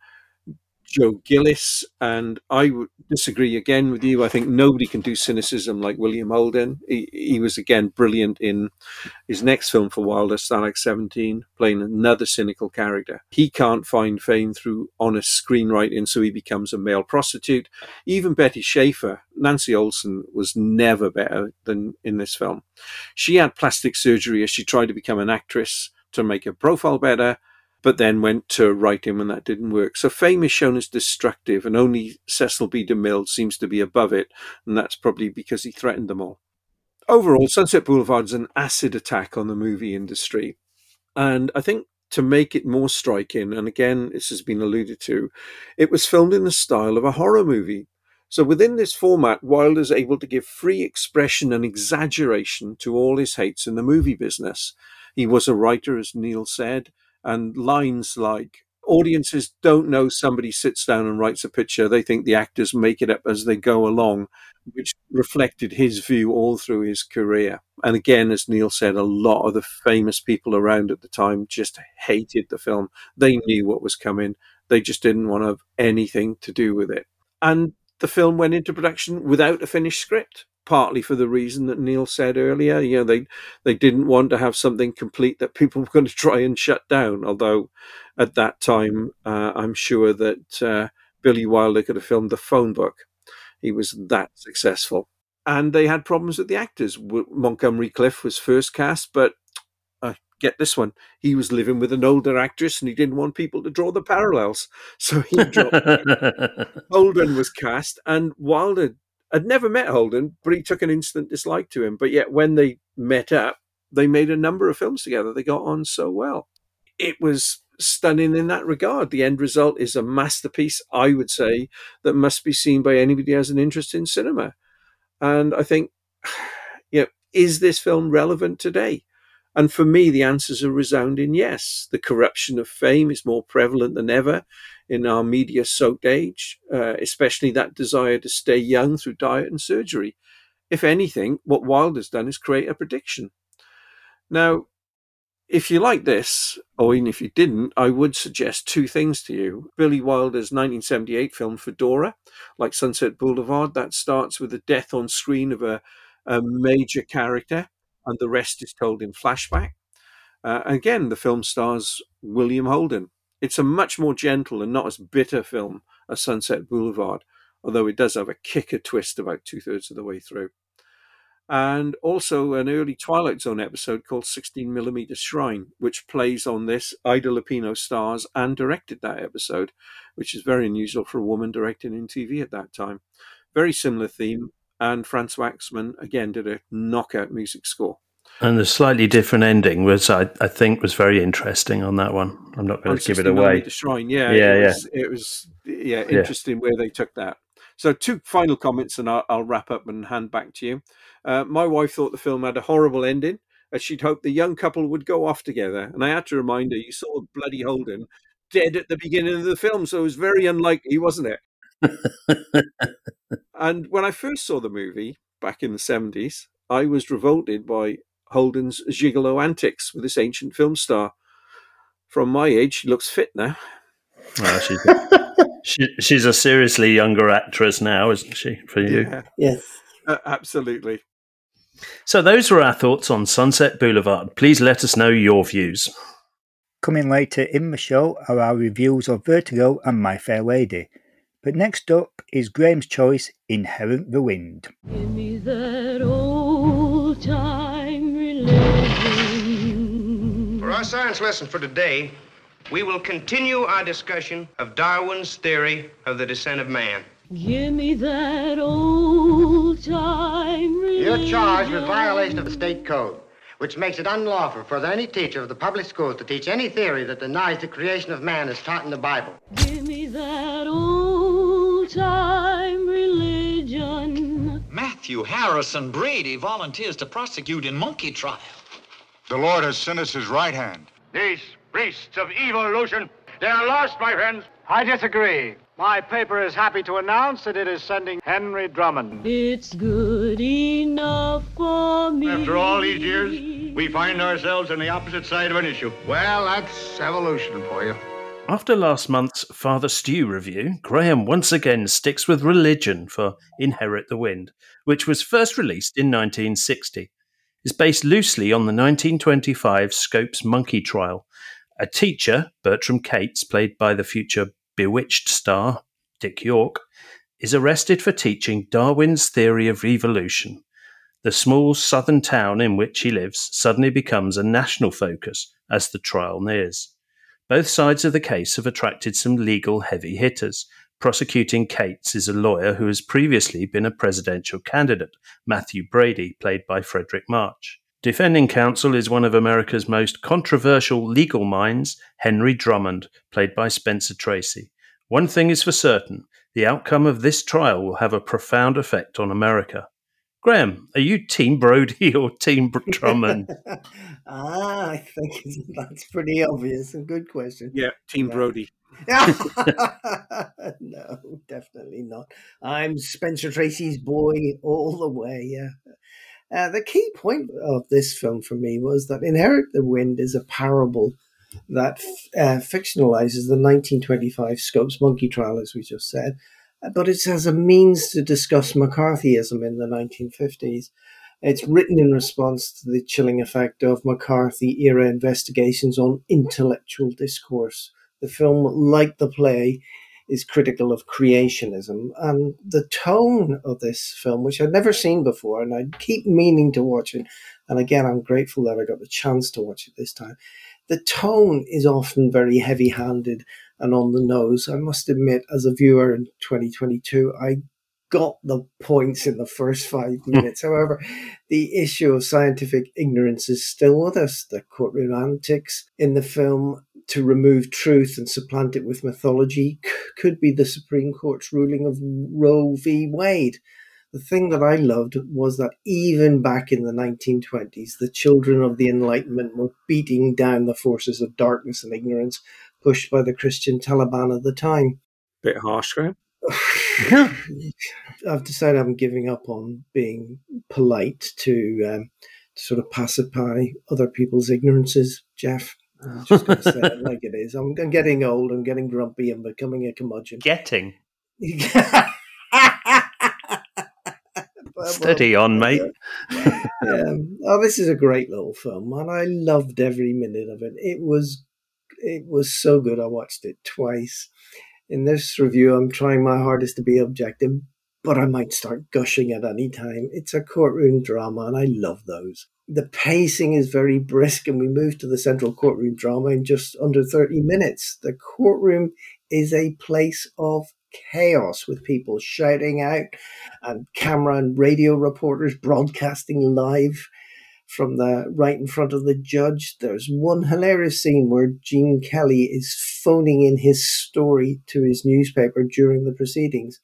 Joe Gillis, and I would disagree again with you. I think nobody can do cynicism like William Holden. He, he was again brilliant in his next film for Wilder, Stalag 17, playing another cynical character. He can't find fame through honest screenwriting, so he becomes a male prostitute. Even Betty Schaefer, Nancy Olson, was never better than in this film. She had plastic surgery as she tried to become an actress to make her profile better but then went to write writing when that didn't work. So fame is shown as destructive, and only Cecil B. DeMille seems to be above it, and that's probably because he threatened them all. Overall, Sunset Boulevard is an acid attack on the movie industry. And I think to make it more striking, and again, this has been alluded to, it was filmed in the style of a horror movie. So within this format, Wilder is able to give free expression and exaggeration to all his hates in the movie business. He was a writer, as Neil said, and lines like audiences don't know somebody sits down and writes a picture. They think the actors make it up as they go along which reflected his view all through his career. And again as neil said a lot of the famous people around at the time just hated the film. They knew what was coming. They just didn't want to have anything to do with it. And the film went into production without a finished script partly for the reason that Neil said earlier. You know, they they didn't want to have something complete that people were going to try and shut down. Although at that time, uh, I'm sure that uh, Billy Wilder could have filmed the phone book. He was that successful. And they had problems with the actors. Montgomery Clift was first cast, but uh, get this one. He was living with an older actress and he didn't want people to draw the parallels. So he dropped. Holden was cast, and Wilder had never met Holden, but he took an instant dislike to him. But yet, when they met up, they made a number of films together. They got on so well. It was stunning in that regard. The end result is a masterpiece, I would say, that must be seen by anybody who has an interest in cinema. And I think, you know, is this film relevant today? And for me, the answers are resounding yes. The corruption of fame is more prevalent than ever in our media soaked age, uh, especially that desire to stay young through diet and surgery. If anything, what Wilder's done is create a prediction. Now, if you like this, or even if you didn't, I would suggest two things to you. Billy Wilder's 1978 film Fedora, like Sunset Boulevard, that starts with the death on screen of a, a major character, and the rest is told in flashback. Uh, again, the film stars William Holden, it's a much more gentle and not as bitter film as Sunset Boulevard, although it does have a kicker twist about two thirds of the way through. And also an early Twilight Zone episode called 16mm Shrine, which plays on this. Ida Lupino stars and directed that episode, which is very unusual for a woman directing in TV at that time. Very similar theme, and Franz Waxman again did a knockout music score. And the slightly different ending was, I, I think, was very interesting on that one. I'm not going to give it away. The shrine, yeah, yeah, it yeah. Was, it was, yeah, interesting yeah. where they took that. So, two final comments, and I'll, I'll wrap up and hand back to you. Uh, my wife thought the film had a horrible ending, as she'd hoped the young couple would go off together. And I had to remind her, you saw bloody Holden dead at the beginning of the film, so it was very unlikely, wasn't it? and when I first saw the movie back in the 70s, I was revolted by Holden's gigolo antics with this ancient film star. From my age, she looks fit now. Oh, she's, a, she, she's a seriously younger actress now, isn't she, for you? Yeah. Yes. Uh, absolutely. So, those were our thoughts on Sunset Boulevard. Please let us know your views. Coming later in the show are our reviews of Vertigo and My Fair Lady. But next up is Graham's choice Inherit the Wind. For our science lesson for today, we will continue our discussion of Darwin's theory of the descent of man. Give me that old time religion. You're charged with violation of the state code, which makes it unlawful for any teacher of the public schools to teach any theory that denies the creation of man as taught in the Bible. Give me that old time religion. Matthew Harrison Brady volunteers to prosecute in monkey trial. The Lord has sent us his right hand. These priests of evolution, they are lost, my friends. I disagree. My paper is happy to announce that it is sending Henry Drummond. It's good enough for me. After all these years, we find ourselves on the opposite side of an issue. Well, that's evolution for you. After last month's Father Stu review, Graham once again sticks with religion for Inherit the Wind, which was first released in 1960. It's based loosely on the 1925 Scopes Monkey Trial. A teacher, Bertram Cates, played by the future Bewitched star Dick York, is arrested for teaching Darwin's theory of evolution. The small southern town in which he lives suddenly becomes a national focus as the trial nears. Both sides of the case have attracted some legal heavy hitters. Prosecuting Cates is a lawyer who has previously been a presidential candidate, Matthew Brady, played by Fredric March. Defending counsel is one of America's most controversial legal minds, Henry Drummond, played by Spencer Tracy. One thing is for certain the outcome of this trial will have a profound effect on America. Graham, are you Team Brody or Team Drummond? ah, I think that's pretty obvious. A good question. Yeah, Team Yeah. Brody. no, definitely not. I'm Spencer Tracy's boy all the way. Yeah. Uh, the key point of this film for me was that Inherit the Wind is a parable that uh, fictionalizes the 1925 Scopes monkey trial, as we just said, but it's as a means to discuss McCarthyism in the 1950s. It's written in response to the chilling effect of McCarthy era investigations on intellectual discourse. The film, like the play, is critical of creationism. And the tone of this film, which I'd never seen before, and I keep meaning to watch it, and again, I'm grateful that I got the chance to watch it this time. The tone is often very heavy handed and on the nose. I must admit, as a viewer in 2022, I got the points in the first five hmm. minutes. However, the issue of scientific ignorance is still with us. The courtroom antics in the film to remove truth and supplant it with mythology c- could be the Supreme Court's ruling of Roe v. Wade. The thing that I loved was that even back in the 1920s, the children of the Enlightenment were beating down the forces of darkness and ignorance pushed by the Christian Taliban at the time. Bit harsh, Graham. I've decided I'm giving up on being polite to, um, to sort of pacify other people's ignorances, Jeff. I'm just going to say it like it is. I'm, I'm getting old. I'm getting grumpy. I'm becoming a curmudgeon. Getting. Steady on, mate. um, oh, this is a great little film, and I loved every minute of it. It was, it was so good. I watched it twice. In this review, I'm trying my hardest to be objective, but I might start gushing at any time. It's a courtroom drama, and I love those. The pacing is very brisk, and we move to the central courtroom drama in just under 30 minutes. The courtroom is a place of chaos with people shouting out and camera and radio reporters broadcasting live from the right in front of the judge. There's one hilarious scene where Gene Kelly is phoning in his story to his newspaper during the proceedings.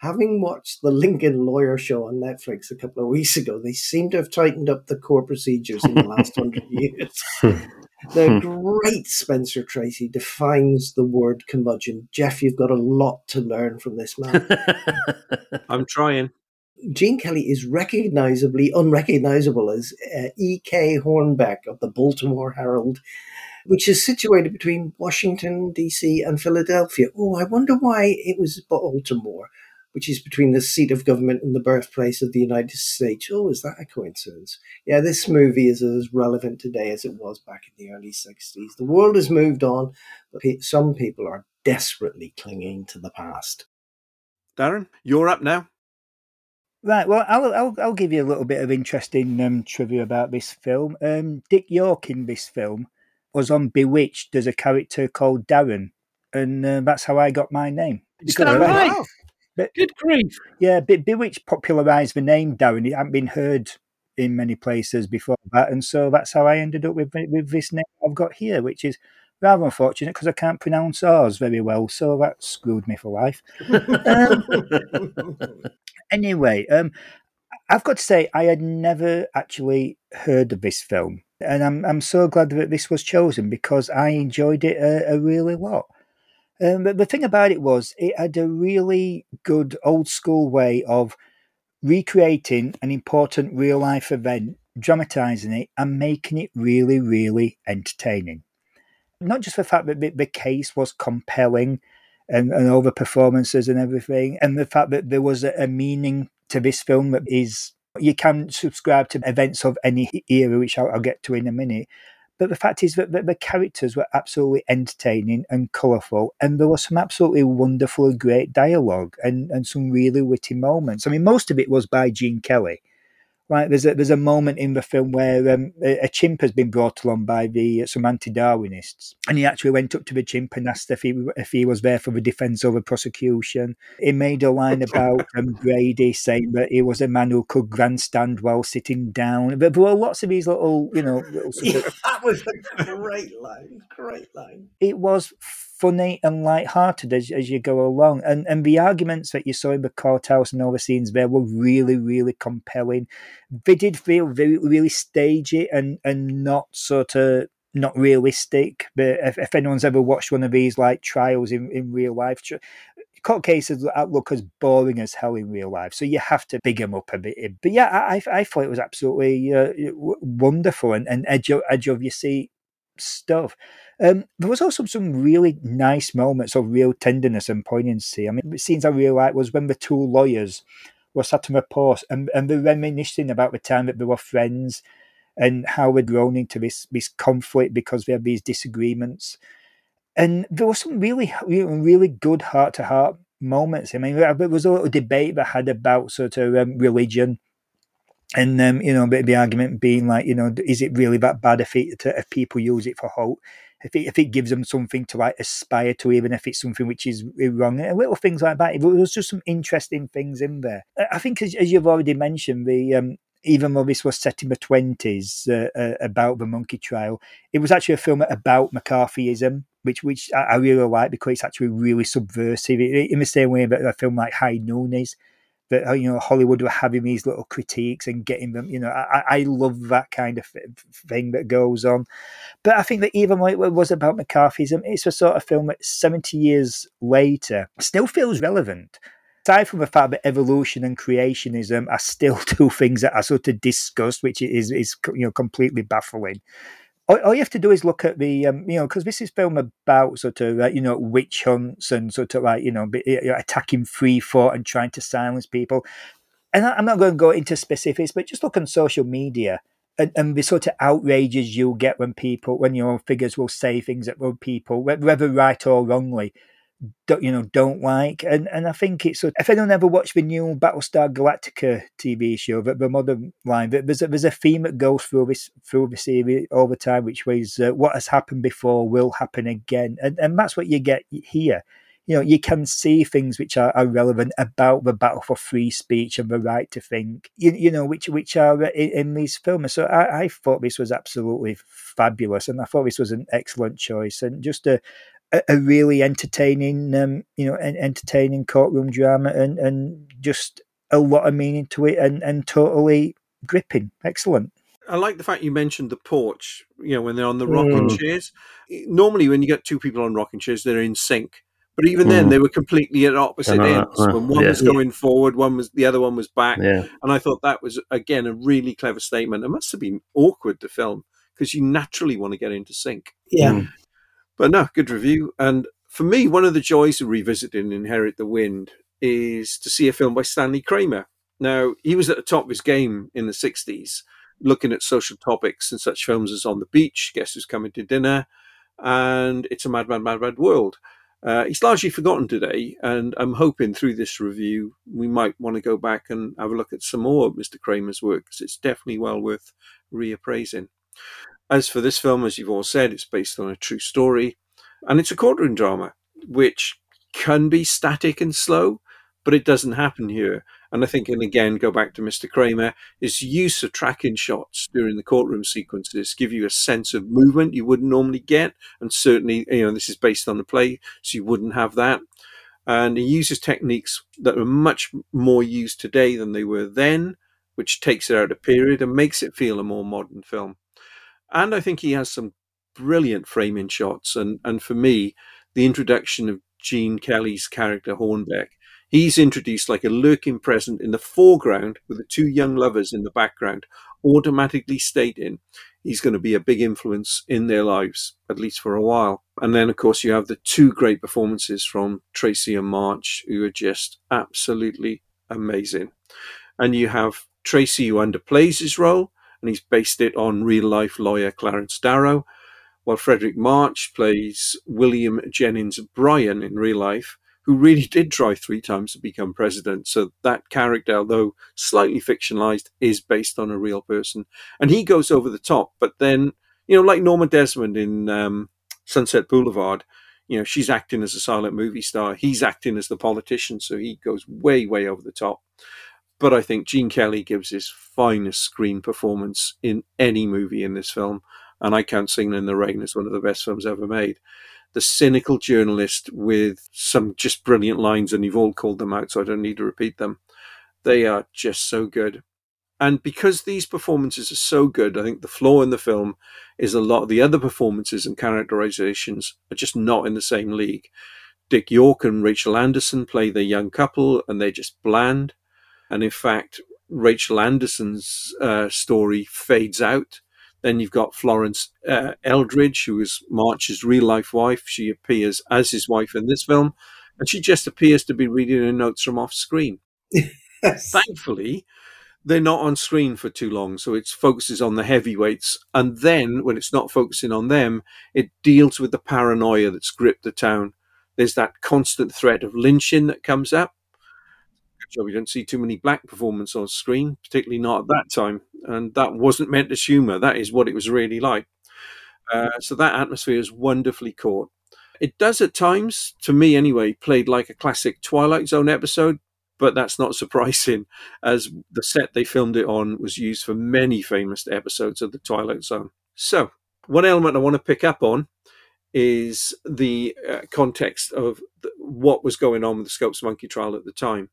Having watched the Lincoln Lawyer Show on Netflix a couple of weeks ago, they seem to have tightened up the court procedures in the last hundred years. The great Spencer Tracy defines the word curmudgeon. Jeff, you've got a lot to learn from this man. I'm trying. Gene Kelly is recognizably unrecognizable as uh, E.K. Hornbeck of the Baltimore Herald, which is situated between Washington, D.C. and Philadelphia. Oh, I wonder why it was Baltimore, which is between the seat of government and the birthplace of the United States. Oh, is that a coincidence? Yeah, this movie is as relevant today as it was back in the early 60s. The world has moved on, but some people are desperately clinging to the past. Darren, you're up now. Right. Well, I'll I'll, I'll give you a little bit of interesting um, trivia about this film. Um, Dick York in this film was on Bewitched as a character called Darren, and uh, that's how I got my name. Is that right? But, Good grief. yeah, Be- Bewitched popularised the name Darren. It hadn't been heard in many places before that, and so that's how I ended up with with this name I've got here, which is rather unfortunate because I can't pronounce ours very well, so that screwed me for life. Um, anyway, um, I've got to say I had never actually heard of this film, and I'm I'm so glad that this was chosen because I enjoyed it a, a really lot. Um, but the thing about it was, it had a really good old school way of recreating an important real life event, dramatizing it, and making it really, really entertaining. Not just the fact that the, the case was compelling and, and all the performances and everything, and the fact that there was a, a meaning to this film that is you can subscribe to events of any era, which I'll, I'll get to in a minute. But the fact is that the, the characters were absolutely entertaining and colourful, and there was some absolutely wonderful great dialogue and, and some really witty moments. I mean, most of it was by Gene Kelly. Right, there's a there's a moment in the film where um, a, a, chimp has been brought along by the uh, some anti-Darwinists, and he actually went up to the chimp and asked if he if he was there for the defence or the prosecution. He made a line about um, Brady saying that he was a man who could grandstand while sitting down. But there were lots of these little, you know, little yeah, that was a great line, great line. It was funny and light-hearted as, as you go along. And and the arguments that you saw in the courthouse and all the scenes there were really, really compelling. They did feel very really stagey and and not sort of not realistic. But if, if anyone's ever watched one of these like trials in, in real life, court cases look as boring as hell in real life. So you have to big them up a bit. But yeah, I, I thought it was absolutely uh, wonderful and, and edge, edge of your seat stuff. Um, there was also some really nice moments of real tenderness and poignancy. I mean, the scenes I really liked was when the two lawyers were sat on a post and, and they're reminiscing about the time that they were friends and how they'd grown into this this conflict because we had these disagreements. And there were some really, really, really good heart to heart moments. I mean, there was a little debate that had about sort of um, religion and um, you know, the argument being like, you know, is it really that bad if it, if people use it for hope? If it, if it gives them something to like aspire to, even if it's something which is wrong, and little things like that. There was just some interesting things in there. I think, as, as you've already mentioned, the um, even though this was set in the twenties uh, uh, about the monkey trial, it was actually a film about McCarthyism, which which I, I really like because it's actually really subversive. In the same way that a film like High Noon is that uh, you know Hollywood were having these little critiques and getting them. You know, I, I love that kind of thing that goes on. But I think that even though it was about McCarthyism, it's a sort of film that seventy years later still feels relevant. Aside from the fact that evolution and creationism are still two things that are sort of discussed, which is is you know completely baffling all, all, you have to do is look at the, um, you know, because this is film about sort of, uh, you know, witch hunts and sort of like, you know, attacking free thought and trying to silence people. And I'm not going to go into specifics, but just look on social media and, and the sort of outrages you'll get when people, when your figures will say things that will people, whether right or wrongly, you know don't like and and I think it's if anyone ever watched the new Battlestar Galactica TV show the, the modern line there's a, there's a theme that goes through this through the series all the time which was uh, what has happened before will happen again and and that's what you get here. You know you can see things which are, are relevant about the battle for free speech and the right to think you, you know which which are in, in these films. So I, I thought this was absolutely fabulous and I thought this was an excellent choice and just a, a, a really entertaining, um, you know, an entertaining courtroom drama, and and just a lot of meaning to it, and and totally gripping. Excellent. I like the fact you mentioned the porch. You know, when they're on the rocking mm. chairs. Normally, when you get two people on rocking chairs, they're in sync. But even mm. then, they were completely at opposite ends. When one yeah. was going forward, one was the other one was back. Yeah. And I thought that was again a really clever statement. It must have been awkward to film because you naturally want to get into sync. Yeah. Mm. But no, good review. And for me, one of the joys of revisiting Inherit the Wind is to see a film by Stanley Kramer. Now, he was at the top of his game in the 60s, looking at social topics and such films as On the Beach, Guess Who's Coming to Dinner, and It's a Mad, Mad, Mad, Mad World. Uh, he's largely forgotten today, and I'm hoping through this review we might want to go back and have a look at some more of Mr. Kramer's work because it's definitely well worth reappraising. As for this film, as you've all said, it's based on a true story, and it's a courtroom drama, which can be static and slow, but it doesn't happen here. And I think, and again, go back to Mr. Kramer, his use of tracking shots during the courtroom sequences give you a sense of movement you wouldn't normally get. And certainly, you know, this is based on the play, so you wouldn't have that. And he uses techniques that are much more used today than they were then, which takes it out of period and makes it feel a more modern film and I think he has some brilliant framing shots. And and for me, the introduction of Gene Kelly's character Hornbeck. He's introduced like a lurking present in the foreground with the two young lovers in the background, automatically stating he's going to be a big influence in their lives, at least for a while. And then, of course, you have the two great performances from Tracy and March, who are just absolutely amazing. And you have Tracy, who underplays his role, and he's based it on real life lawyer Clarence Darrow, while Fredric March plays William Jennings Bryan in real life, who really did try three times to become president. So that character, although slightly fictionalized, is based on a real person. And he goes over the top, but then, you know, like Norma Desmond in um, Sunset Boulevard, you know, she's acting as a silent movie star. He's acting as the politician, so he goes way, way over the top. But I think Gene Kelly gives his finest screen performance in any movie in this film. And I count Singing in the Rain as one of the best films ever made. The cynical journalist with some just brilliant lines, and you've all called them out, so I don't need to repeat them. They are just so good. And because these performances are so good, I think the flaw in the film is a lot of the other performances and characterizations are just not in the same league. Dick York and Rachel Anderson play the young couple, and they're just bland. And in fact, Rachel Anderson's uh, story fades out. Then you've got Florence uh, Eldridge, who is March's real life wife. She appears as his wife in this film, and she just appears to be reading her notes from off screen. Yes. Thankfully, they're not on screen for too long, so it focuses on the heavyweights. And then, when it's not focusing on them, it deals with the paranoia that's gripped the town. There's that constant threat of lynching that comes up. So we don't see too many black performance on screen, particularly not at that time. And that wasn't meant as humour. That is what it was really like. Uh, so that atmosphere is wonderfully caught. It does at times, to me anyway, played like a classic Twilight Zone episode, but that's not surprising, as the set they filmed it on was used for many famous episodes of the Twilight Zone. So, one element I want to pick up on is the uh, context of the, what was going on with the Scopes Monkey trial at the time.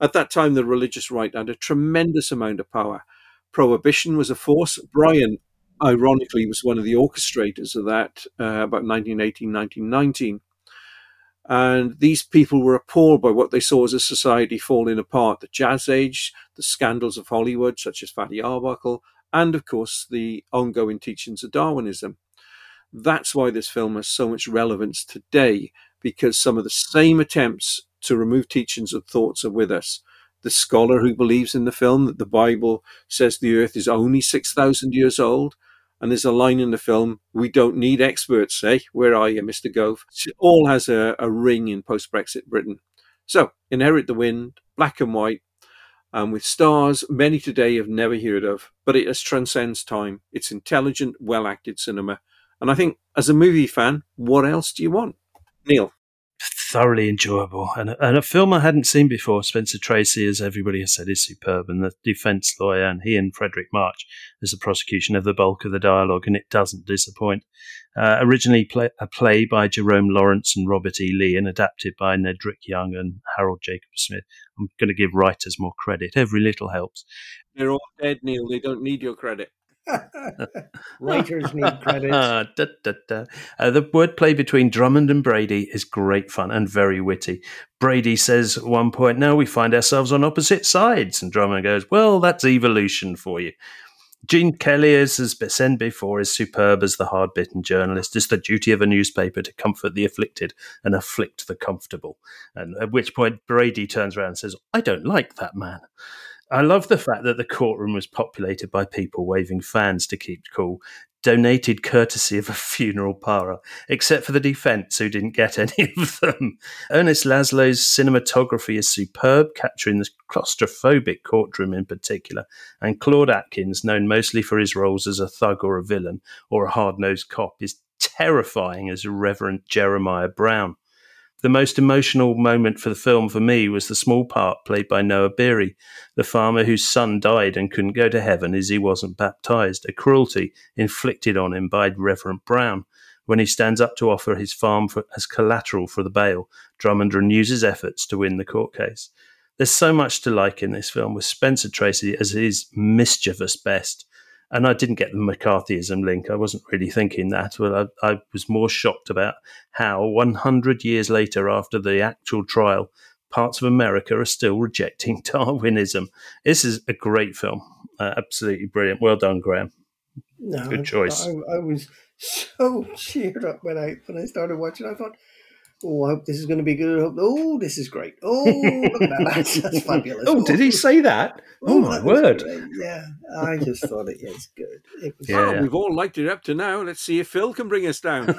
At that time, the religious right had a tremendous amount of power. Prohibition was a force. Bryan, ironically, was one of the orchestrators of that uh, about 1918, 1919. And these people were appalled by what they saw as a society falling apart the jazz age, the scandals of Hollywood, such as Fatty Arbuckle, and of course the ongoing teachings of Darwinism. That's why this film has so much relevance today, because some of the same attempts to remove teachings and thoughts are with us. The scholar who believes in the film that the Bible says the earth is only 6,000 years old, and there's a line in the film, we don't need experts, say, where are you, Mr. Gove? It all has a, a ring in post Brexit Britain. So, Inherit the Wind, black and white, and with stars many today have never heard of, but it has transcends time. It's intelligent, well acted cinema. And I think, as a movie fan, what else do you want? Neil thoroughly enjoyable and, and a film I hadn't seen before. Spencer Tracy, as everybody has said, is superb, and the defence lawyer and he and Fredric March as the prosecution of the bulk of the dialogue, and it doesn't disappoint. Uh, originally play, a play by Jerome Lawrence and Robert E. Lee, and adapted by Nedrick Young and Harold Jacob Smith. I'm going to give writers more credit. Every little helps. They're all dead, Neil. They don't need your credit. Writers need credits. da, da, da. Uh, the wordplay between Drummond and Brady is great fun and very witty. Brady says at one point, Now we find ourselves on opposite sides. And Drummond goes, Well, that's evolution for you. Gene Kelly, as has said before, is superb as the hard bitten journalist. It's the duty of a newspaper to comfort the afflicted and afflict the comfortable. And at which point Brady turns around and says, I don't like that man. I love the fact that the courtroom was populated by people waving fans to keep cool, donated courtesy of a funeral parlor, except for the defense, who didn't get any of them. Ernest Laszlo's cinematography is superb, capturing the claustrophobic courtroom in particular, and Claude Atkins, known mostly for his roles as a thug or a villain or a hard nosed cop, is terrifying as Reverend Jeremiah Brown. The most emotional moment for the film for me was the small part played by Noah Beery, the farmer whose son died and couldn't go to heaven as he wasn't baptized, a cruelty inflicted on him by Reverend Brown. When he stands up to offer his farm for, as collateral for the bail, Drummond renews his efforts to win the court case. There's so much to like in this film, with Spencer Tracy as his mischievous best, and I didn't get the McCarthyism link. I wasn't really thinking that, Well, I, I was more shocked about how 100 years later, after the actual trial, parts of America are still rejecting Darwinism. This is a great film, uh, absolutely brilliant. Well done, Graham. No, Good choice. I, I was so cheered up when I when I started watching. I thought, "Oh, I hope this is going to be good." Oh, this is great. Oh, look at that. That's, that's fabulous. Oh, did he say that? Oh, oh my that word. Yeah, I just thought it was good. It was Well, we've all liked it up to now. Let's see if Phil can bring us down.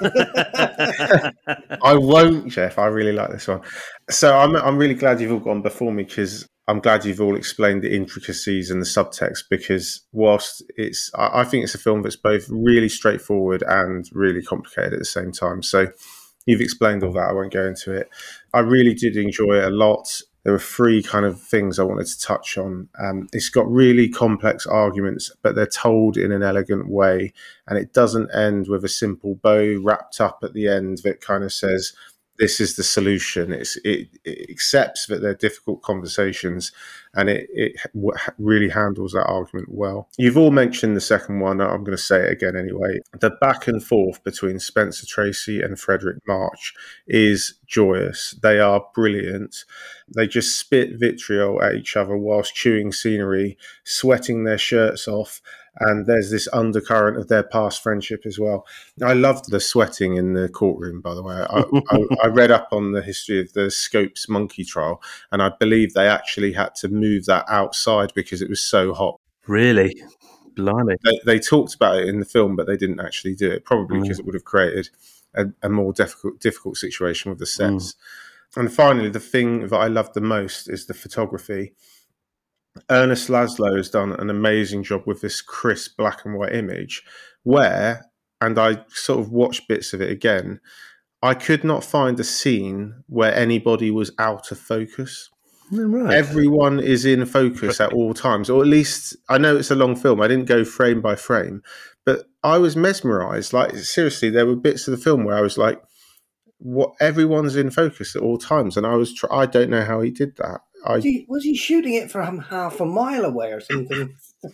I won't, Jeff. I really like this one. So I'm I'm really glad you've all gone before me because I'm glad you've all explained the intricacies and the subtext because whilst it's I, I think it's a film that's both really straightforward and really complicated at the same time. So you've explained all that. I won't go into it. I really did enjoy it a lot. There were three kind of things I wanted to touch on. Um, it's got really complex arguments, but they're told in an elegant way, and it doesn't end with a simple bow wrapped up at the end that kind of says, "This is the solution." It's, it, it accepts that they're difficult conversations, and it, it w- really handles that argument well. You've all mentioned the second one. I'm going to say it again anyway. The back and forth between Spencer Tracy and Fredric March is joyous. They are brilliant. They just spit vitriol at each other whilst chewing scenery, sweating their shirts off. And there's this undercurrent of their past friendship as well. I loved the sweating in the courtroom, by the way. I, I, I read up on the history of the Scopes monkey trial, and I believe they actually had to move that outside because it was so hot. Really? Blimey. They, they talked about it in the film, but they didn't actually do it, probably mm. because it would have created a, a more difficult difficult situation with the sets. Mm. And finally, the thing that I loved the most is the photography. Ernest Laszlo has done an amazing job with this crisp black and white image, where, and I sort of watched bits of it again, I could not find a scene where anybody was out of focus. Mm, right. Everyone is in focus at all times, or at least I know it's a long film. I didn't go frame by frame, but I was mesmerized. Like seriously, there were bits of the film where I was like, "What? Everyone's in focus at all times," and I was. Tr- I don't know how he did that. I Was he, was he shooting it from half a mile away or something?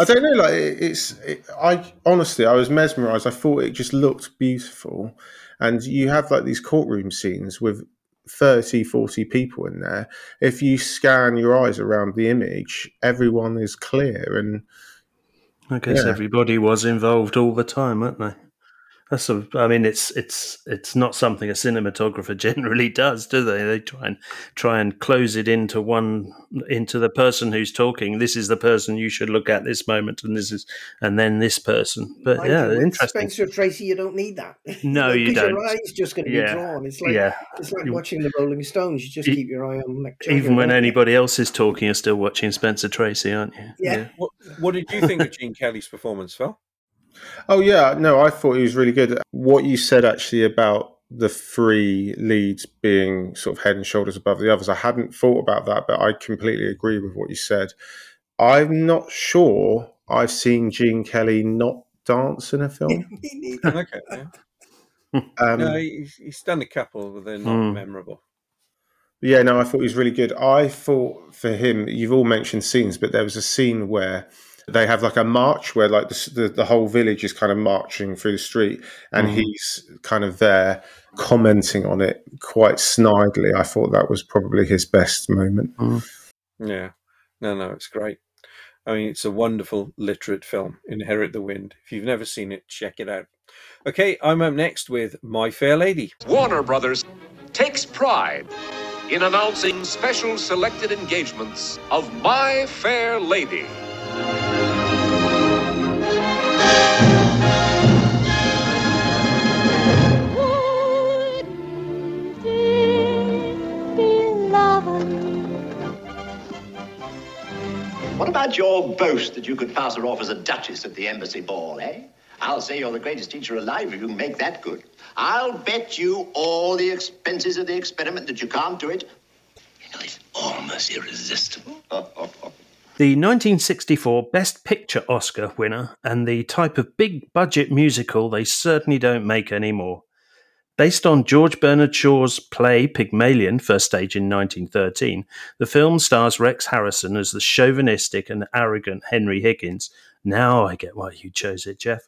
I don't know. Like it, it's, it, I honestly, I was mesmerized. I thought it just looked beautiful, and you have like these courtroom scenes with 30, 40 people in there. If you scan your eyes around the image, everyone is clear, and I guess Yeah. everybody was involved all the time, weren't they? That's a, I mean, it's it's it's not something a cinematographer generally does, do they? They try and try and close it into one into the person who's talking. This is the person you should look at this moment, and this is and then this person. But Mind yeah, you, with interesting. Spencer Tracy, you don't need that. No, you don't. Your eye's just going to Yeah. be drawn. It's like Yeah. it's like watching the Rolling Stones. You just You- keep your eye on Mick Even when don't anybody else is talking, you're still watching Spencer Tracy, aren't you? Yeah. What, what did you think of Gene Kelly's performance, Phil? Oh yeah, no, I thought he was really good. What you said actually about the three leads being sort of head and shoulders above the others, I hadn't thought about that, but I completely agree with what you said. I'm not sure I've seen Gene Kelly not dance in a film. okay. Yeah. Um, no, he's, he's done a couple, but they're not Hmm. memorable. Yeah, no, I thought he was really good. I thought for him, you've all mentioned scenes, but there was a scene where they have like a march where like the, the, the whole village is kind of marching through the street and Mhm. he's kind of there commenting on it quite snidely. I thought that was probably his best moment. Yeah. No, no, it's great. I mean, it's a wonderful literate film, Inherit the Wind. If you've never seen it, check it out. Okay, I'm up next with My Fair Lady. Warner Brothers takes pride in announcing special selected engagements of My Fair Lady. What about your boast that you could pass her off as a duchess at the embassy ball, eh? I'll say you're the greatest teacher alive if you can make that good. I'll bet you all the expenses of the experiment that you can't do it. You know, it's almost irresistible. The 1964 Best Picture Oscar winner and the type of big budget musical they certainly don't make anymore. Based on George Bernard Shaw's play Pygmalion, first staged in 1913, the film stars Rex Harrison as the chauvinistic and arrogant Henry Higgins. Now I get why you chose it, Jeff.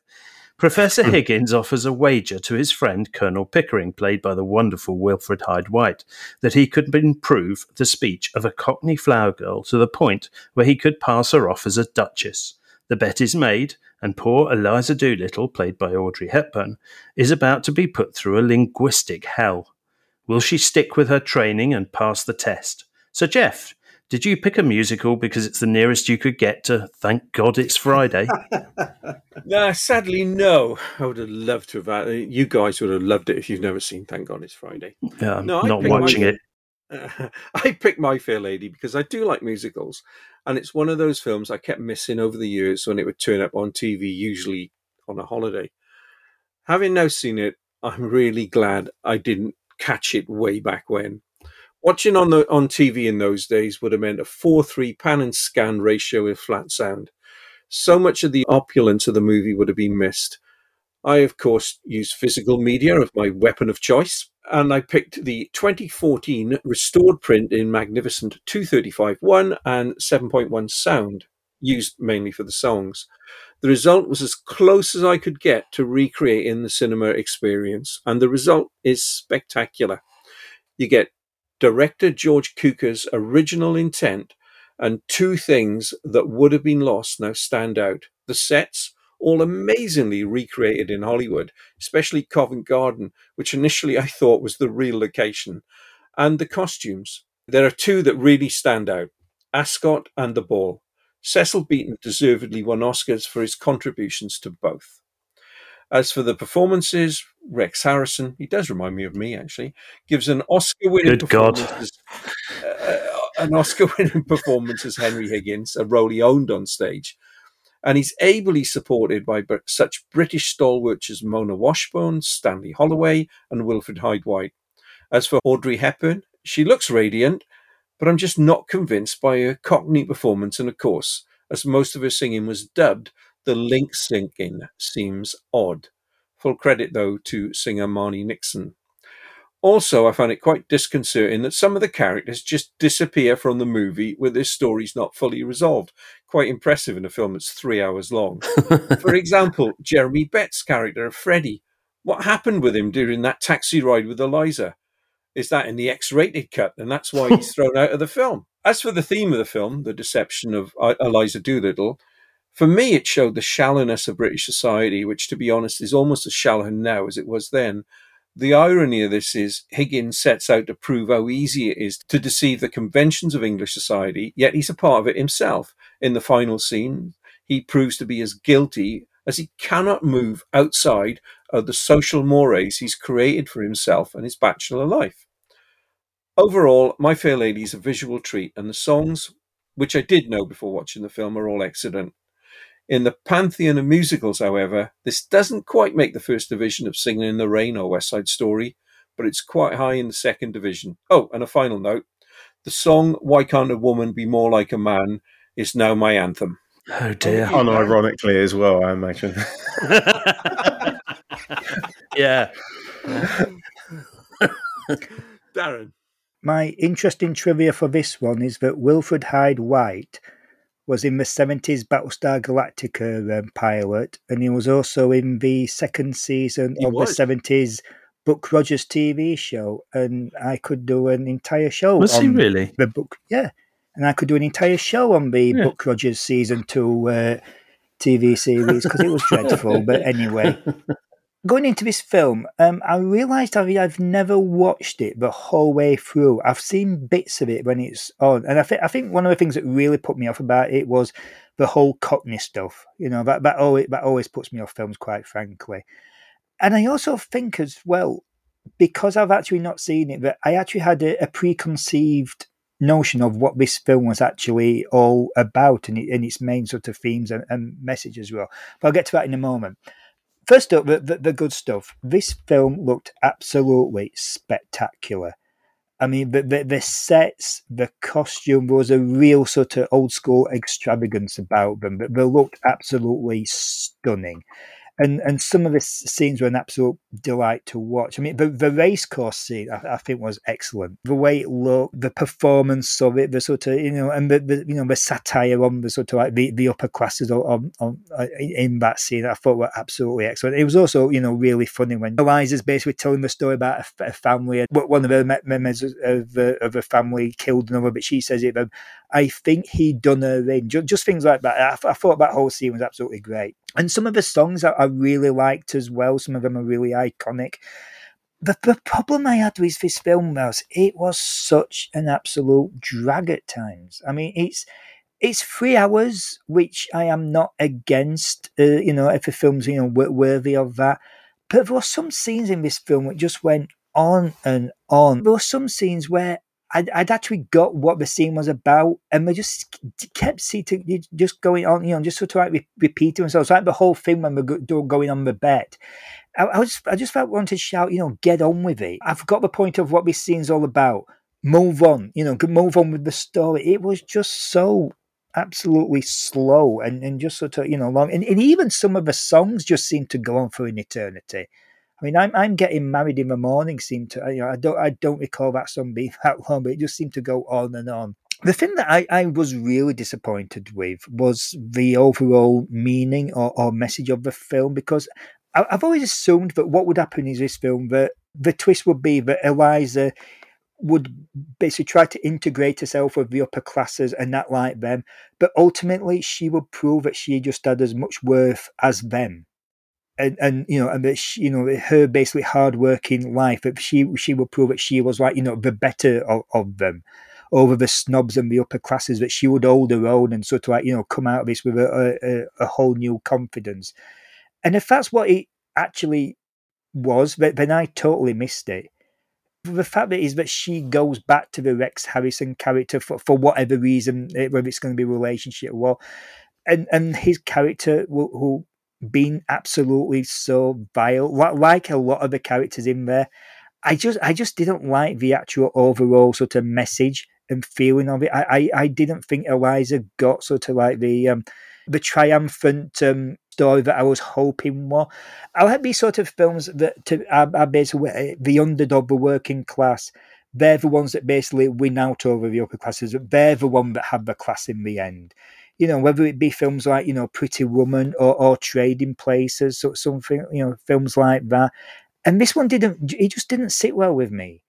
Professor hmm. Higgins offers a wager to his friend Colonel Pickering, played by the wonderful Wilfred Hyde White, that he could improve the speech of a Cockney flower girl to the point where he could pass her off as a duchess. The bet is made, and poor Eliza Doolittle, played by Audrey Hepburn, is about to be put through a linguistic hell. Will she stick with her training and pass the test? So, Jeff, did you pick a musical because it's the nearest you could get to Thank God It's Friday? No, sadly, no. I would have loved to have. uh, You guys would have loved it if you've never seen Thank God It's Friday. Yeah, I'm not picked my- watching it. I picked My Fair Lady because I do like musicals, and it's one of those films I kept missing over the years when it would turn up on TV, usually on a holiday. Having now seen it, I'm really glad I didn't catch it way back when. Watching on the on TV in those days would have meant a four-three pan and scan ratio with flat sound. So much of the opulence of the movie would have been missed. I, of course, used physical media as my weapon of choice, and I picked the 2014 restored print in magnificent 235.1 and 7.1 sound, used mainly for the songs. The result was as close as I could get to recreating the cinema experience, and the result is spectacular. You get director George Cukor's original intent, and two things that would have been lost now stand out. The sets, all amazingly recreated in Hollywood, especially Covent Garden, which initially I thought was the real location, and the costumes. There are two that really stand out Ascot and the Ball. Cecil Beaton deservedly won Oscars for his contributions to both. As for the performances, Rex Harrison, he does remind me of me actually, gives an Oscar-winning Good God. performance as, uh, an Oscar-winning performance as Henry Higgins, a role he owned on stage, and he's ably supported by br- such British stalwarts as Mona Washbourne, Stanley Holloway, and Wilfrid Hyde White. As for Audrey Hepburn, she looks radiant, but I'm just not convinced by her Cockney performance, and of course, as most of her singing was dubbed, the link syncing seems odd. Full credit, though, to singer Marni Nixon. Also, I found it quite disconcerting that some of the characters just disappear from the movie where their stories not fully resolved. Quite impressive in a film that's three hours long. For example, Jeremy Brett's character of Freddie. What happened with him during that taxi ride with Eliza? Is that in the X rated cut? And that's why he's thrown out of the film. As for the theme of the film, the deception of Eliza Doolittle, for me, it showed the shallowness of British society, which, to be honest, is almost as shallow now as it was then. The irony of this is Higgins sets out to prove how easy it is to deceive the conventions of English society, yet he's a part of it himself. In the final scene, he proves to be as guilty as he cannot move outside of the social mores he's created for himself and his bachelor life. Overall, My Fair Lady is a visual treat, and the songs, which I did know before watching the film, are all excellent. In the pantheon of musicals, however, this doesn't quite make the first division of Singing in the Rain or West Side Story, but it's quite high in the second division. Oh, and a final note the song Why Can't a Woman Be More Like a Man is now my anthem. Oh dear. Unironically as well, I imagine. yeah. Darren. My interesting trivia for this one is that Wilfrid Hyde White was in the 70s Battlestar Galactica um, pilot, and he was also in the second season He of was. the 70s Buck Rogers TV show. And I could do an entire show Was he really? The book, yeah. And I could do an entire show on the Yeah. Buck Rogers season two uh, TV series because it was dreadful. But anyway, going into this film, um, I realised I've, I've never watched it the whole way through. I've seen bits of it when it's on, and I think I think one of the things that really put me off about it was the whole Cockney stuff. You know that that always that always puts me off films, quite frankly. And I also think as well because I've actually not seen it that I actually had a, a preconceived notion of what this film was actually all about and, it, and its main sort of themes and, and message as well. But I'll get to that in a moment. First up, the, the, the good stuff. This film looked absolutely spectacular. I mean, the, the, the sets, the costume, was a real sort of old school extravagance about them. But they looked absolutely stunning. And and some of the scenes were an absolute delight to watch. I mean, the, the race course scene I, I, think was excellent. The way it looked, the performance of it, the sort of you know, and the, the you know the satire on the sort of like the, the upper classes on, on, on, uh, in that scene, I thought were absolutely excellent. It was also you know really funny when Eliza's basically telling the story about a, a family, one of her members of, of a family killed another, but she says it. I think he done her in, just, just things like that. I, I thought that whole scene was absolutely great and some of the songs I, I really liked as well. Some of them are really iconic. The, the problem I had with this film was it was such an absolute drag at times. I mean, it's it's three hours, which I am not against. Uh, you know, if a film's you know worthy of that, but there were some scenes in this film that just went on and on. There were some scenes where I'd, I'd, actually got what the scene was about, and we just kept seeing just going on, you know, just sort of like re- repeating themselves. Like the whole thing when we are going on the bed, I, I, I just felt wanted to shout, you know, get on with it. I've got the point of what this scene's all about. Move on, you know, move on with the story. It was just so absolutely slow and, and just sort of, you know, long. And, and even some of the songs just seemed to go on for an eternity. I mean, I'm I'm getting married in the morning. Seemed to you know I don't I don't recall that song being that long, but it just seemed to go on and on. The thing that I, I was really disappointed with was the overall meaning or, or message of the film because I, I've always assumed that what would happen in this film that the twist would be that Eliza would basically try to integrate herself with the upper classes and not like them, but ultimately she would prove that she just had as much worth as them and, and you know, and that she, you know, her basically hardworking life, that she she will prove that she was like you know the better of, of, them over the snobs and the upper classes. That she would hold her own and sort of like you know come out of this with a, a, a whole new confidence. And if that's what it actually was, then I totally missed it. The fact that is that she goes back to the Rex Harrison character for, for whatever reason, eh, whether it's going to be relationship or and and his character who been absolutely so vile. Like a lot of the characters in there, I just I just didn't like the actual overall sort of message and feeling of it. I I, I didn't think Eliza got sort of like the um, the triumphant um, story that I was hoping for. I like these sort of films that to, are, are basically the underdog, the working class. They're the ones that basically win out over the upper classes. They're the one that have the class in the end you know, whether it be films like, you know, Pretty Woman or, or Trading Places, or something, you know, films like that. And this one didn't, it just didn't sit well with me.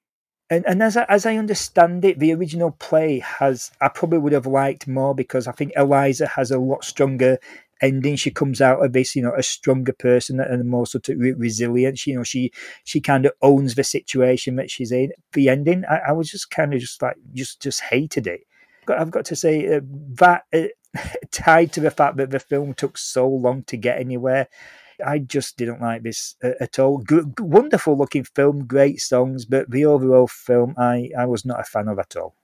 And, and as I, as I understand it, the original play has, I probably would have liked more because I think Eliza has a lot stronger ending. She comes out of this, you know, a stronger person and more sort of resilient. You know, she she kind of owns the situation that she's in. The ending, I, I was just kind of just like just just hated it. I've got to say uh, that uh, tied to the fact that the film took so long to get anywhere. I just didn't like this uh, at all. G- wonderful looking film, great songs, but the overall film, I, I was not a fan of at all.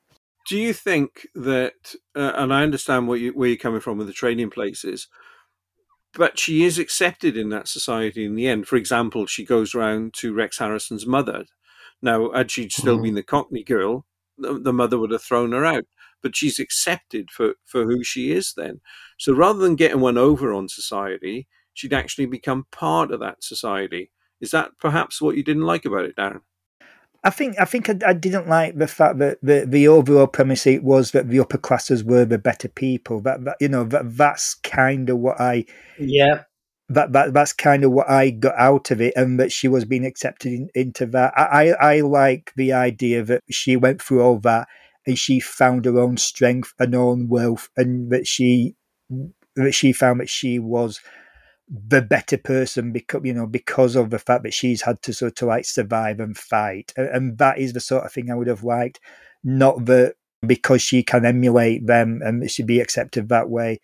Do you think that, uh, and I understand what you, where you're coming from with the trading places, but she is accepted in that society in the end. For example, she goes round to Rex Harrison's mother. Now, had she still mm. been the Cockney girl, the, the mother would have thrown her out but she's accepted for, for who she is then. So rather than getting one over on society, she'd actually become part of that society. Is that perhaps what you didn't like about it, Darren? I think I think I, I, didn't like the fact that the, the overall premise was that the upper classes were the better people. That, that you know that that's kind of what I yeah that, that that's kind of what I got out of it, and that she was being accepted in, into that. I, I I like the idea that she went through all that and she found her own strength and own wealth, and that she that she found that she was the better person because you know because of the fact that she's had to sort of like survive and fight, and that is the sort of thing I would have liked, not that because she can emulate them and should be accepted that way.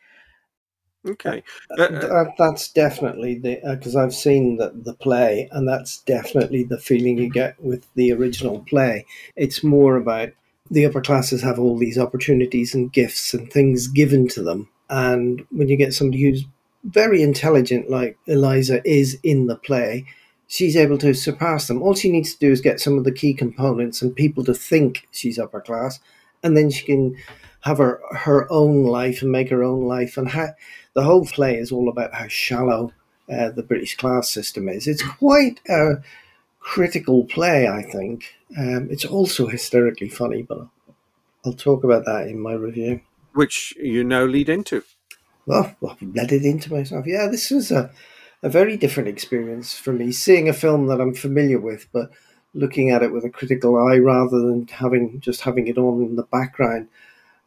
Okay, uh, uh, that's definitely the because uh, I've seen the the play, and that's definitely the feeling you get with the original play. It's more about the upper classes have all these opportunities and gifts and things given to them. And when you get somebody who's very intelligent, like Eliza is in the play, she's able to surpass them. All she needs to do is get some of the key components and people to think she's upper class, and then she can have her her own life and make her own life. And how, the whole play is all about how shallow uh, the British class system is. It's quite a critical play, I think. Um, it's also hysterically funny, but I'll talk about that in my review. Which you now lead into. Well, well I've led it into myself. Yeah, this was a, a very different experience for me, seeing a film that I'm familiar with, but looking at it with a critical eye rather than having just having it on in the background.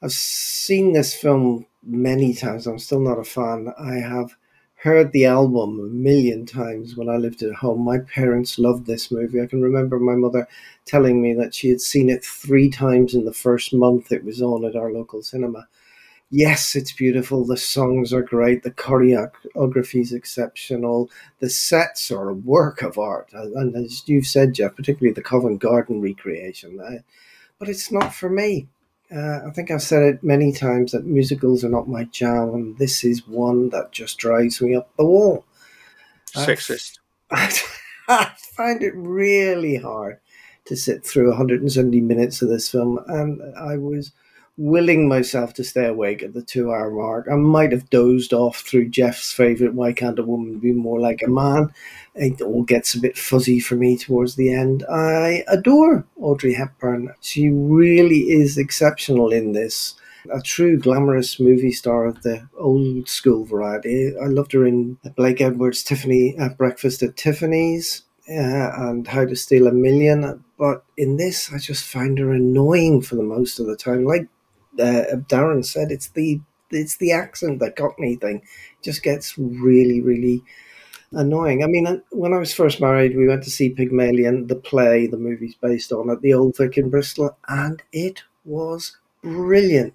I've seen this film many times. I'm still not a fan. I have heard the album a million times when I lived at home. My parents loved this movie. I can remember my mother telling me that she had seen it three times in the first month it was on at our local cinema. Yes, it's beautiful. The songs are great. The choreography is exceptional. The sets are a work of art. And as you've said, Jeff, particularly the Covent Garden recreation. but it's not for me. Uh, I think I've said it many times that musicals are not my jam, and this is one that just drives me up the wall. Sexist. I, I find it really hard to sit through 170 minutes of this film, and I was willing myself to stay awake at the two hour mark. I might have dozed off through Jeff's favourite Why Can't a Woman Be More Like a Man? It all gets a bit fuzzy for me towards the end. I adore Audrey Hepburn. She really is exceptional in this. A true glamorous movie star of the old school variety. I loved her in Blake Edwards' Tiffany at Breakfast at Tiffany's. Uh, and How to Steal a Million, but in this, I just find her annoying for the most of the time. Like uh, Darren said, it's the it's the accent, the Cockney thing, just gets really, really annoying. I mean, uh, when I was first married, we went to see Pygmalion, the play the movie's based on, at the Old Vic in Bristol, and it was brilliant.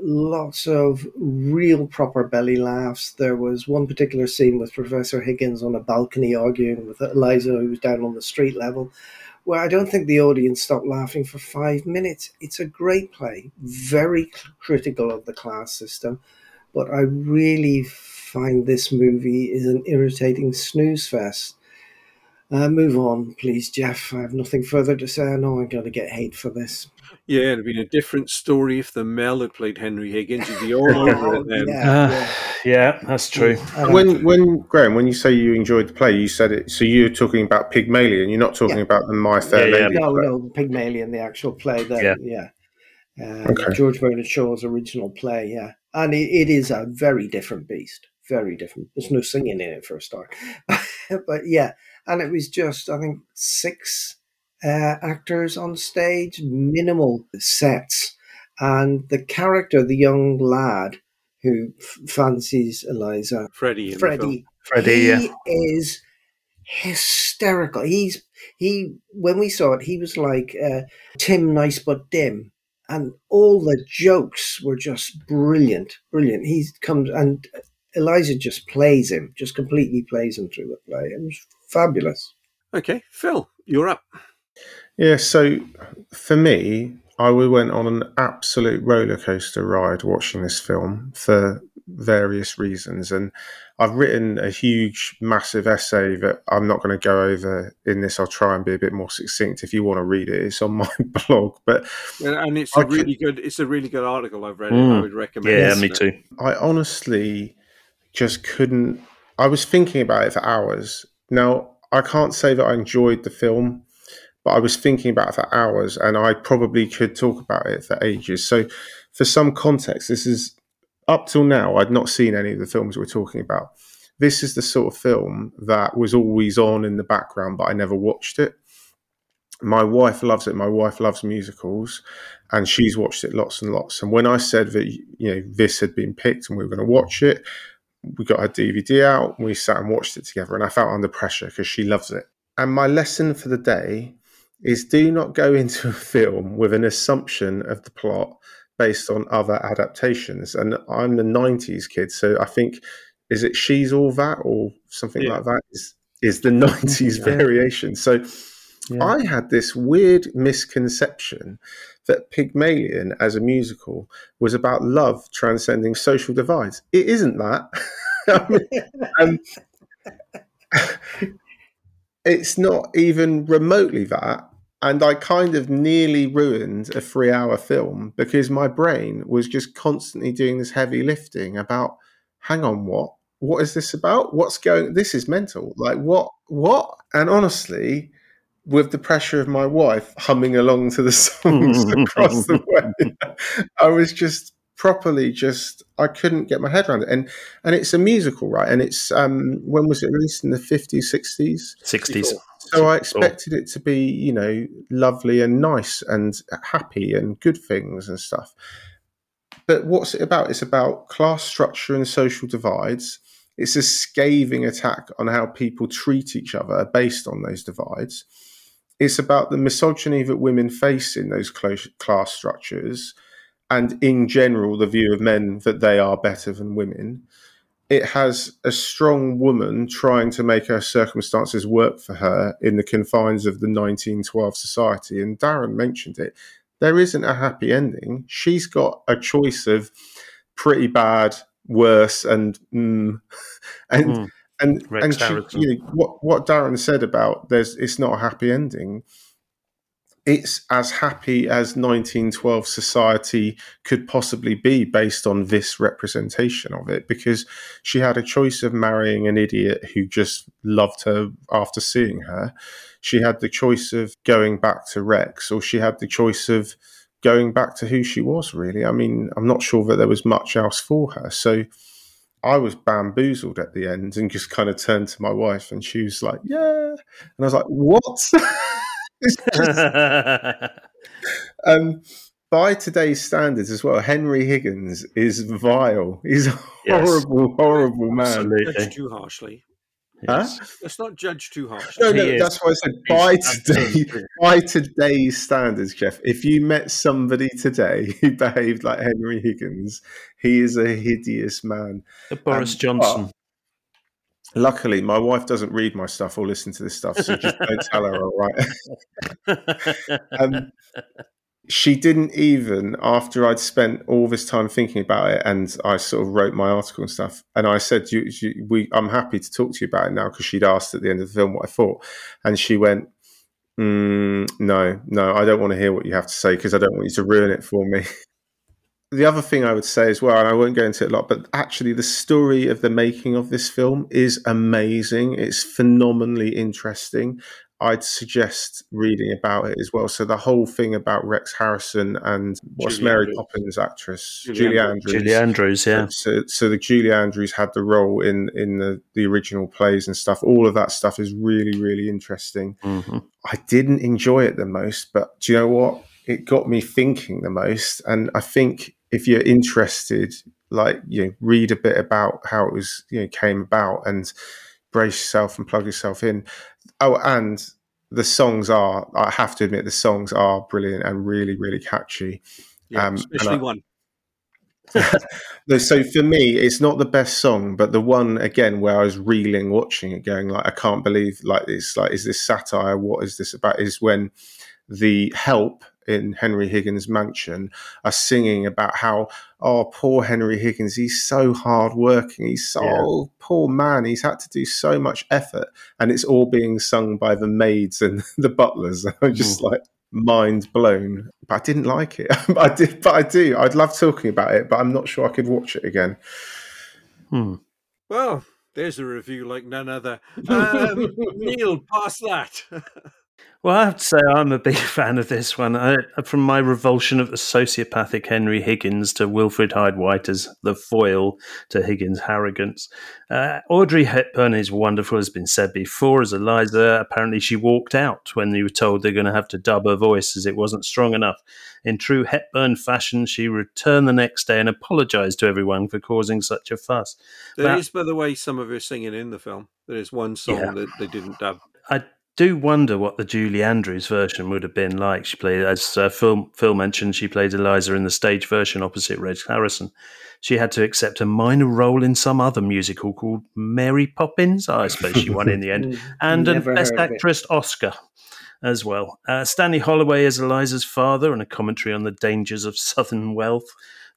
Lots of real proper belly laughs. There was one particular scene with Professor Higgins on a balcony arguing with Eliza, who was down on the street level, where I don't think the audience stopped laughing for five minutes. It's a great play, very critical of the class system, but I really find this movie is an irritating snooze fest. Uh, move on, please, Jeff. I have nothing further to say. I know I'm going to get hate for this. Yeah, it'd been a different story if the Mel had played Henry Higgins. You'd be all over it then. Yeah, uh, yeah. that's true. When, when Graham, when you say you enjoyed the play, you said it. So you're talking about Pygmalion. You're not talking Yeah. about the My Fair Yeah, yeah. Lady. No, play. no, Pygmalion, the actual play. That, Yeah. yeah. Uh, Okay. George Bernard Shaw's original play, yeah. And it, it is a very different beast. Very different. There's no singing in it for a start. but yeah, and it was just, I think, six uh, actors on stage, minimal sets. And the character, the young lad who f- fancies Eliza, Freddie. Freddie, Freddie, he yeah. is hysterical. He's he when we saw it, he was like uh, Tim Nice but dim, and all the jokes were just brilliant, brilliant. He comes and Eliza just plays him, just completely plays him through the play. It was fabulous. Okay, Phil, you're up. Yeah, so for me, I went on an absolute roller coaster ride watching this film for various reasons. And I've written a huge, massive essay that I'm not going to go over in this. I'll try and be a bit more succinct. If you want to read it, it's on my blog. But And, and it's I a could- really good. It's a really good article. I've read it. I Mm. would recommend. Yeah, it. me too. I honestly just couldn't. I was thinking about it for hours. Now, I can't say that I enjoyed the film, but I was thinking about it for hours and I probably could talk about it for ages. So, for some context, this is up till now, I'd not seen any of the films we're talking about. This is the sort of film that was always on in the background, but I never watched it. My wife loves it. My wife loves musicals, and she's watched it lots and lots. And when I said that you know this had been picked and we were going to watch it, we got our DVD out. We sat and watched it together, and I felt under pressure because she loves it. And my lesson for the day is: do not go into a film with an assumption of the plot based on other adaptations. And I'm the '90s kid, so I think is it she's all that or something Yeah. like that is is the '90s Yeah. variation. So. Yeah. I had this weird misconception that Pygmalion as a musical was about love transcending social divides. It isn't that. I mean, um, it's not even remotely that. And I kind of nearly ruined a three hour film because my brain was just constantly doing this heavy lifting about hang on, what? what is this about? What's going? This is mental. Like what? What? And honestly, with the pressure of my wife humming along to the songs across the way, I was just properly just I couldn't get my head around it. And and it's a musical, right? And it's um when was it released in the fifties, sixties? Sixties. So I expected it to be, you know, lovely and nice and happy and good things and stuff. But what's it about? It's about class structure and social divides. It's a scathing attack on how people treat each other based on those divides. It's about the misogyny that women face in those close class structures and, in general, the view of men that they are better than women. It has a strong woman trying to make her circumstances work for her in the confines of the 1912 society. And Darren mentioned it there isn't a happy ending. She's got a choice of pretty bad, worse, and mm, and Mm. and Rex and she, you know, what what Darren said about there's it's not a happy ending. It's as happy as 1912 society could possibly be based on this representation of it because she had a choice of marrying an idiot who just loved her after seeing her. She had the choice of going back to Rex, or she had the choice of going back to who she was, really. I mean, I'm not sure that there was much else for her. So I was bamboozled at the end and just kind of turned to my wife, and she was like, Yeah. And I was like, What? It's just- um, by today's standards as well, Henry Higgins is vile. He's a Yes. horrible, horrible man. Absolutely. Judge too harshly. Huh? Let's not judge too harshly. No, no, He is. that's why I said by He's today, absolutely- by today's standards, Jeff. If you met somebody today who behaved like Henry Higgins, he is a hideous man. Boris Um, Johnson. Luckily, my wife doesn't read my stuff or listen to this stuff, so just don't tell her, all right? um, she didn't even, after I'd spent all this time thinking about it, and I sort of wrote my article and stuff, and I said, you, you, "We, I'm happy to talk to you about it now," because she'd asked at the end of the film what I thought, and she went, mm, "No, no, I don't want to hear what you have to say because I don't want you to ruin it for me." The other thing I would say as well, and I won't go into it a lot, but actually the story of the making of this film is amazing. It's phenomenally interesting. I'd suggest reading about it as well. So the whole thing about Rex Harrison and what's Julie Mary Andrews. Poppins actress Julie Julie, Andrews. Andrews. Julie Andrews, yeah. So, so the Julie Andrews had the role in in the the original plays and stuff. All of that stuff is really really interesting. hmm I didn't enjoy it the most, but do you know what? It got me thinking the most. And I think if you're interested, like you know, read a bit about how it was, you know, came about and brace yourself and plug yourself in. Oh, and the songs are, I have to admit, the songs are brilliant and really, really catchy. Yeah, Um, especially I- one. So for me, it's not the best song, but the one again where I was reeling watching it, going like, I can't believe like it's like, is this satire? What is this about? Is when the help in Henry Higgins' mansion are singing about how, oh, poor Henry Higgins, he's so hardworking, he's so Yeah. poor man, he's had to do so much effort, and it's all being sung by the maids and the butlers. I'm just Mm. like mind blown. But I didn't like it. I did, but I do. I'd love talking about it, but I'm not sure I could watch it again. Hmm. Well, there's a review like none other. Um, Neil, pass that. Well, I have to say I'm a big fan of this one. I, from my revulsion of the sociopathic Henry Higgins to Wilfrid Hyde White as the foil to Higgins' arrogance. Uh, Audrey Hepburn is wonderful, has been said before, as Eliza. Apparently, she walked out when they were told they're going to have to dub her voice as it wasn't strong enough. In true Hepburn fashion, she returned the next day and apologised to everyone for causing such a fuss. There Now- is, by the way, some of her singing in the film. There is one song Yeah. that they didn't dub. I do wonder what the Julie Andrews version would have been like. She played, as uh, Phil, Phil mentioned, she played Eliza in the stage version opposite Reg Harrison. She had to accept a minor role in some other musical called Mary Poppins. I suppose she won in the end, and a Best. Actress Oscar. as well. Uh, Stanley Holloway is Eliza's father and a commentary on the dangers of Southern wealth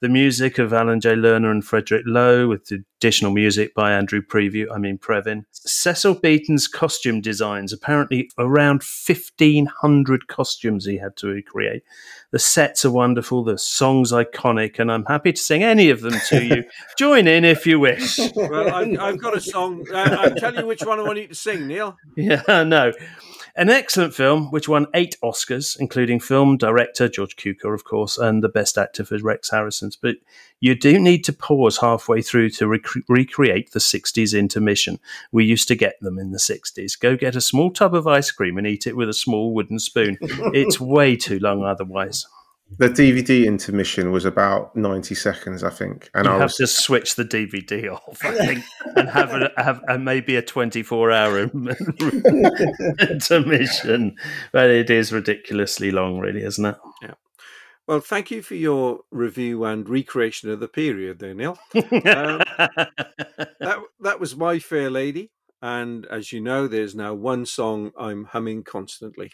the music of Alan J. Lerner and Frederick Loewe, with additional music by Andrew Preview, I mean Previn. Cecil Beaton's costume designs, apparently around 1,500 costumes he had to recreate. The sets are wonderful, the song's iconic, and I'm happy to sing any of them to you. Join in if you wish. Well, I've, I've got a song. I, I'll tell you which one I want you to sing, Neil. Yeah, no. An excellent film which won eight Oscars, including film director George Cukor, of course, and the best actor for Rex Harrison's. But you do need to pause halfway through to rec- recreate the 60s intermission. We used to get them in the 60s. Go get a small tub of ice cream and eat it with a small wooden spoon. it's way too long otherwise. The DVD intermission was about ninety seconds, I think, and you I have was... to switch the DVD off, I think, and have a, have a, maybe a twenty-four hour intermission. But it is ridiculously long, really, isn't it? Yeah. Well, thank you for your review and recreation of the period, there, Neil. Um, that that was my fair lady, and as you know, there's now one song I'm humming constantly.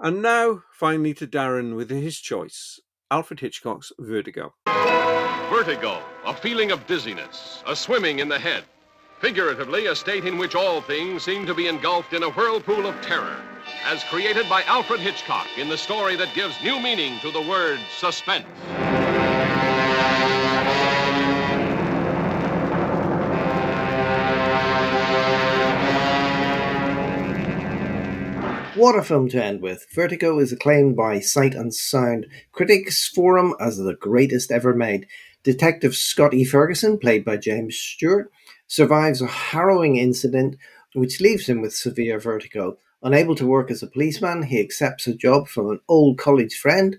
And now, finally, to Darren with his choice Alfred Hitchcock's Vertigo. Vertigo, a feeling of dizziness, a swimming in the head. Figuratively, a state in which all things seem to be engulfed in a whirlpool of terror, as created by Alfred Hitchcock in the story that gives new meaning to the word suspense. What a film to end with. Vertigo is acclaimed by Sight and Sound Critics Forum as the greatest ever made. Detective Scotty Ferguson, played by James Stewart, survives a harrowing incident which leaves him with severe vertigo. Unable to work as a policeman, he accepts a job from an old college friend,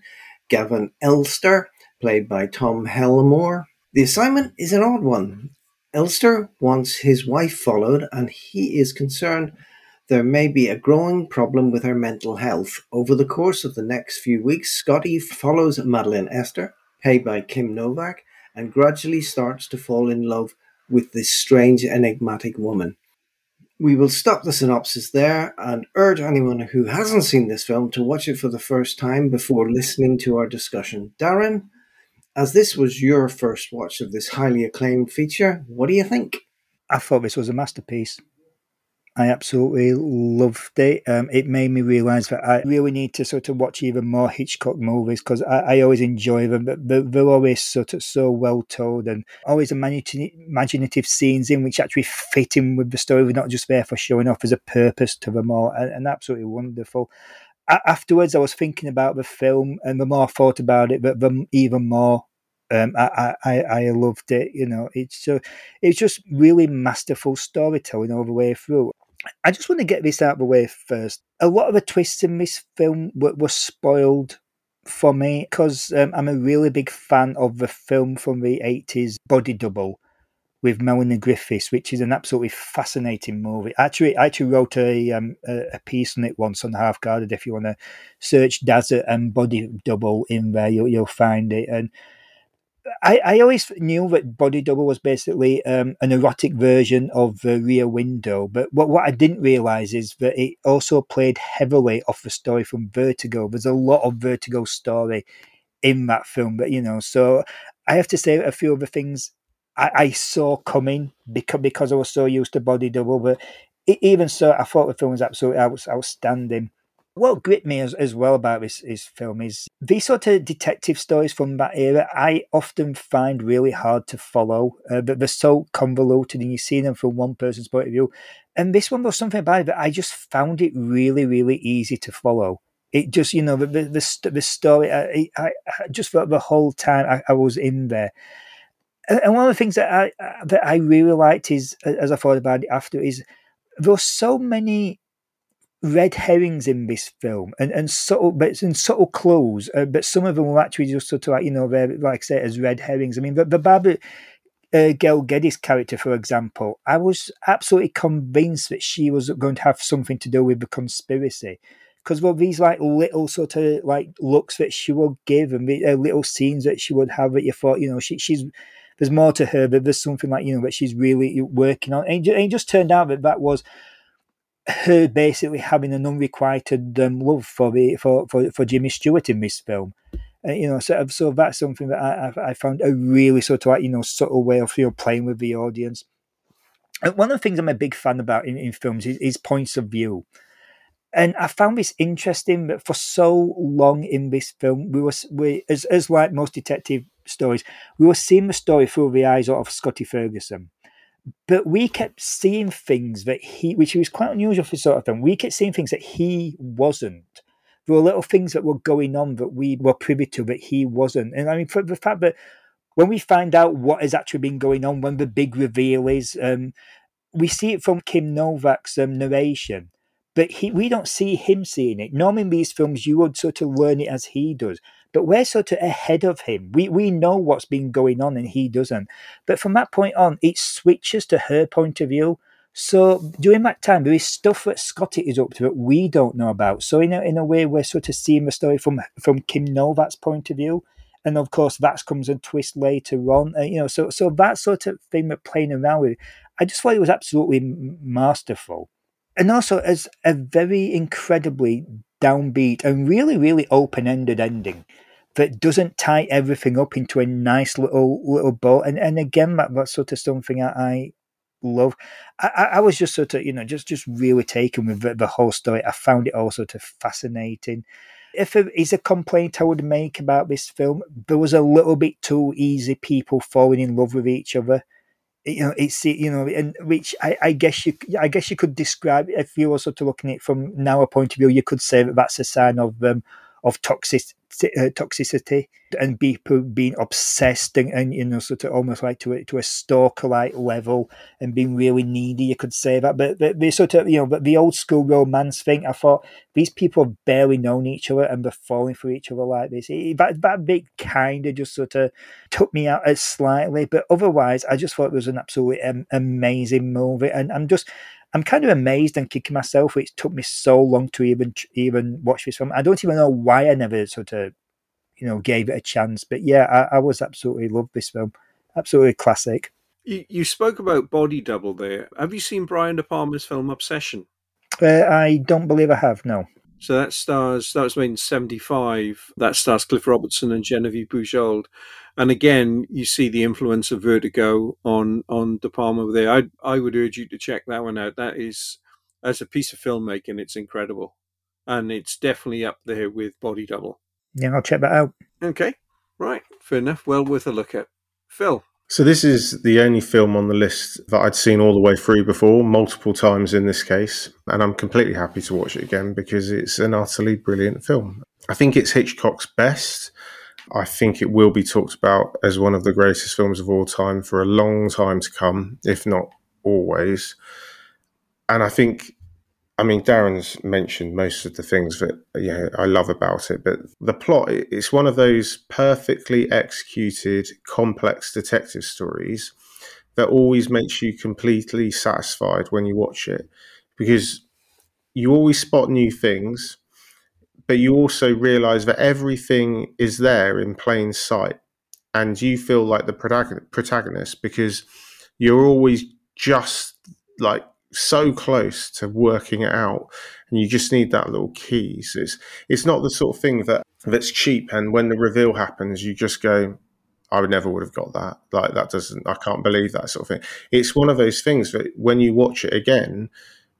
Gavin Elster, played by Tom Helmore. The assignment is an odd one. Elster wants his wife followed, and he is concerned there may be a growing problem with her mental health. Over the course of the next few weeks, Scotty follows Madeleine Elster, played by Kim Novak, and gradually starts to fall in love with this strange, enigmatic woman. We will stop the synopsis there and urge anyone who hasn't seen this film to watch it for the first time before listening to our discussion. Darren, as this was your first watch of this highly acclaimed feature, what do you think? I thought this was a masterpiece. I absolutely loved it. Um, it made me realise that I really need to sort of watch even more Hitchcock movies because I, I, always enjoy them. But they're, always sort of so well told and always imaginative scenes in which actually fit in with the story. They're not just there for showing off. as a purpose to them all, and, and absolutely wonderful. afterwards, I was thinking about the film, and the more I thought about it, the even more um, I, I, I loved it. You know, it's uh, it's just really masterful storytelling all the way through. I just want to get this out of the way first. A lot of the twists in this film were, were spoiled for me because um, I'm a really big fan of the film from the 80s, Body Double, with Melanie Griffiths, which is an absolutely fascinating movie. Actually, I actually wrote a, um, a, piece on it once on Half Guarded. If you want to search Desert and Body Double in there, you'll, you'll find it. And I, I always knew that Body Double was basically um, an erotic version of Rear Window, but what, what I didn't realize is that it also played heavily off the story from Vertigo. There's a lot of Vertigo story in that film, but you know, so I have to say a few of the things I, I saw coming because because I was so used to Body Double, but even so, I thought the film was absolutely outstanding what gripped me as, as well about this, this film is these sort of detective stories from that era I often find really hard to follow. Uh, they're so convoluted and you see them from one person's point of view. And this one was something about it that I just found it really, really easy to follow. It just, you know, the the, the, story, I, I, I, just felt the whole time I, I was in there. And one of the things that I that I really liked is, as I thought about it after, is there were so many red herrings in this film and, and subtle but and subtle clues uh, but some of them were actually just sort of like you know they're like I say as red herrings. I mean the, the Barbara uh, Bel Geddes character for example I was absolutely convinced that she was going to have something to do with the conspiracy. Because well these like little sort of like looks that she would give and the, uh, little scenes that she would have that you thought you know she, she's there's more to her but there's something like you know that she's really working on. And it just turned out that that was her basically having an unrequited um, love for, the, for for for Jimmy Stewart in this film. Uh, you know, so so that's something that I, I found a really sort of like you know subtle way of you know playing with the audience. And one of the things I'm a big fan about in, in films is, is points of view. And I found this interesting that for so long in this film, we were we as as like most detective stories, we were seeing the story through the eyes of Scotty Ferguson but we kept seeing things that he, which he was quite unusual for sort of film. We kept seeing things that he wasn't. There were little things that were going on that we were privy to that he wasn't. And I mean, for the fact that when we find out what has actually been going on, when the big reveal is, um, we see it from Kim Novak's um, narration, but he, we don't see him seeing it. Normally in these films, you would sort of learn it as he does but we're sort of ahead of him. We we know what's been going on and he doesn't. But from that point on, it switches to her point of view. So during that time, there is stuff that Scotty is up to that we don't know about. So in a, in a way, we're sort of seeing the story from from Kim Novak's point of view, and of course that comes a twist later on. Uh, you know, so so that sort of thing we're playing around with, I just thought it was absolutely masterful, and also as a very incredibly downbeat and really, really open ended ending that doesn't tie everything up into a nice little little bow. And and again, that, that's sort of something I, I love. I, I, was just sort of, you know, just just really taken with the, the whole story. I found it all sort of fascinating. If there is a complaint I would make about this film, there was a little bit too easy people falling in love with each other you know it's you know and which I, I, guess you I guess you could describe if you were sort of looking at it from now a point of view you could say that that's a sign of um, of toxic uh, toxicity and people being obsessed and, and, you know sort of almost like to a, to a stalker like level and being really needy you could say that. But the, sort of you know but the old school romance thing i thought these people have barely known each other and they're falling for each other like this. It, that, that bit kind of just sort of took me out slightly but otherwise i just thought it was an absolutely um, amazing movie. And i'm just I'm kind of amazed and kicking myself. It took me so long to even even watch this film. I don't even know why I never sort of, you know, gave it a chance. But yeah, I, I was absolutely loved this film. Absolutely classic. You, you spoke about Body Double there. Have you seen Brian De Palma's film Obsession? Uh, I don't believe I have. No. So that stars that was made in '75. That stars Cliff Robertson and Genevieve Bujold, and again you see the influence of Vertigo on on De Palma there. I I would urge you to check that one out. That is as a piece of filmmaking, it's incredible, and it's definitely up there with Body Double. Yeah, I'll check that out. Okay, right, fair enough. Well worth a look at. Phil, so this is the only film on the list that I'd seen all the way through before, multiple times in this case, and I'm completely happy to watch it again because it's an utterly brilliant film. I think it's Hitchcock's best. I think it will be talked about as one of the greatest films of all time for a long time to come, if not always. And I think I mean, Darren's mentioned most of the things that yeah I love about it, but the plot it's one of those perfectly executed, complex detective stories that always makes you completely satisfied when you watch it because you always spot new things, but you also realize that everything is there in plain sight, and you feel like the protagonist because you're always just like so close to working it out and you just need that little key so it's it's not the sort of thing that that's cheap and when the reveal happens you just go I would never would have got that like that doesn't I can't believe that sort of thing it's one of those things that when you watch it again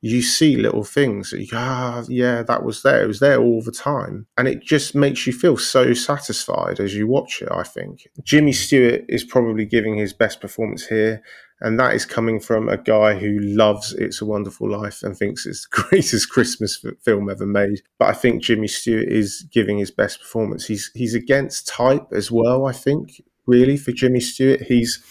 you see little things that you go, ah, yeah, that was there. It was there all the time. And it just makes you feel so satisfied as you watch it, I think. Jimmy Stewart is probably giving his best performance here. And that is coming from a guy who loves It's a Wonderful Life and thinks it's the greatest Christmas film ever made. But I think Jimmy Stewart is giving his best performance. He's he's against type as well, I think, really, for Jimmy Stewart. He's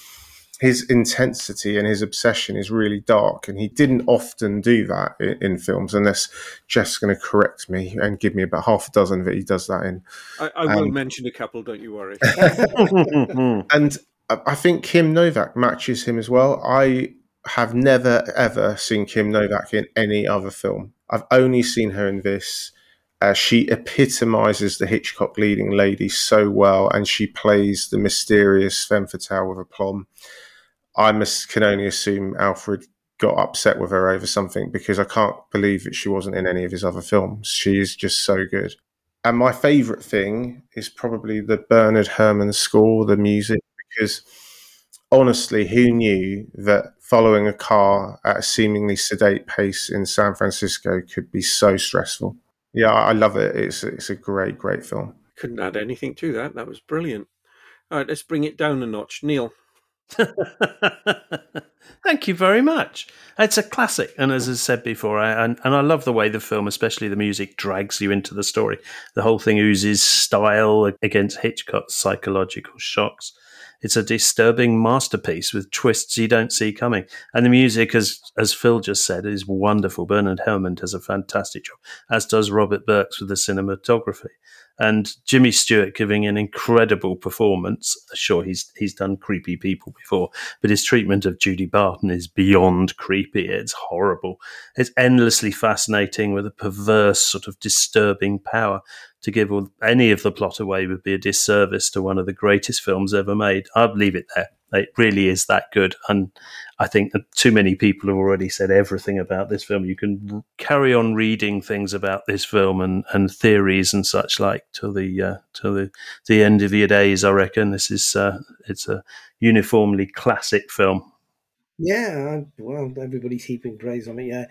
his intensity and his obsession is really dark, and he didn't often do that in, in films. Unless Jeff's going to correct me and give me about half a dozen that he does that in. I, I will um, mention a couple. Don't you worry. and I think Kim Novak matches him as well. I have never ever seen Kim Novak in any other film. I've only seen her in this. Uh, she epitomizes the Hitchcock leading lady so well, and she plays the mysterious femme fatale with aplomb. I must, can only assume Alfred got upset with her over something because I can't believe that she wasn't in any of his other films. She is just so good. And my favourite thing is probably the Bernard Herrmann score, the music, because honestly, who knew that following a car at a seemingly sedate pace in San Francisco could be so stressful? Yeah, I love it. It's it's a great, great film. Couldn't add anything to that. That was brilliant. All right, let's bring it down a notch. Neil. Thank you very much. It's a classic, and as I said before, I, and, and I love the way the film, especially the music, drags you into the story. The whole thing oozes style against Hitchcock's psychological shocks. It's a disturbing masterpiece with twists you don't see coming, and the music, as as Phil just said, is wonderful. Bernard Herrmann does a fantastic job, as does Robert Burks with the cinematography and Jimmy Stewart giving an incredible performance. Sure, he's he's done creepy people before, but his treatment of Judy Barton is beyond creepy. It's horrible. It's endlessly fascinating with a perverse, sort of disturbing power. To give any of the plot away would be a disservice to one of the greatest films ever made. I'd leave it there. It really is that good. And I think that too many people have already said everything about this film. You can carry on reading things about this film and, and theories and such like to the uh, the the end of your days. I reckon this is uh, it's a uniformly classic film. Yeah, well, everybody's heaping praise on it. Yeah,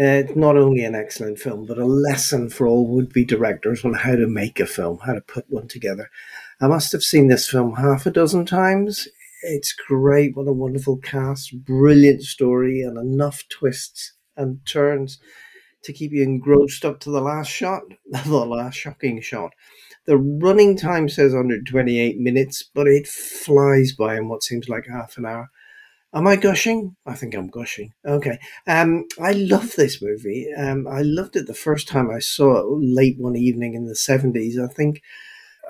uh, it's not only an excellent film, but a lesson for all would-be directors on how to make a film, how to put one together. I must have seen this film half a dozen times it's great. What a wonderful cast, brilliant story, and enough twists and turns to keep you engrossed up to the last shot, the last shocking shot. The running time says 128 minutes, but it flies by in what seems like half an hour. Am I gushing? I think I'm gushing. Okay. Um, I love this movie. Um, I loved it the first time I saw it late one evening in the 70s. I think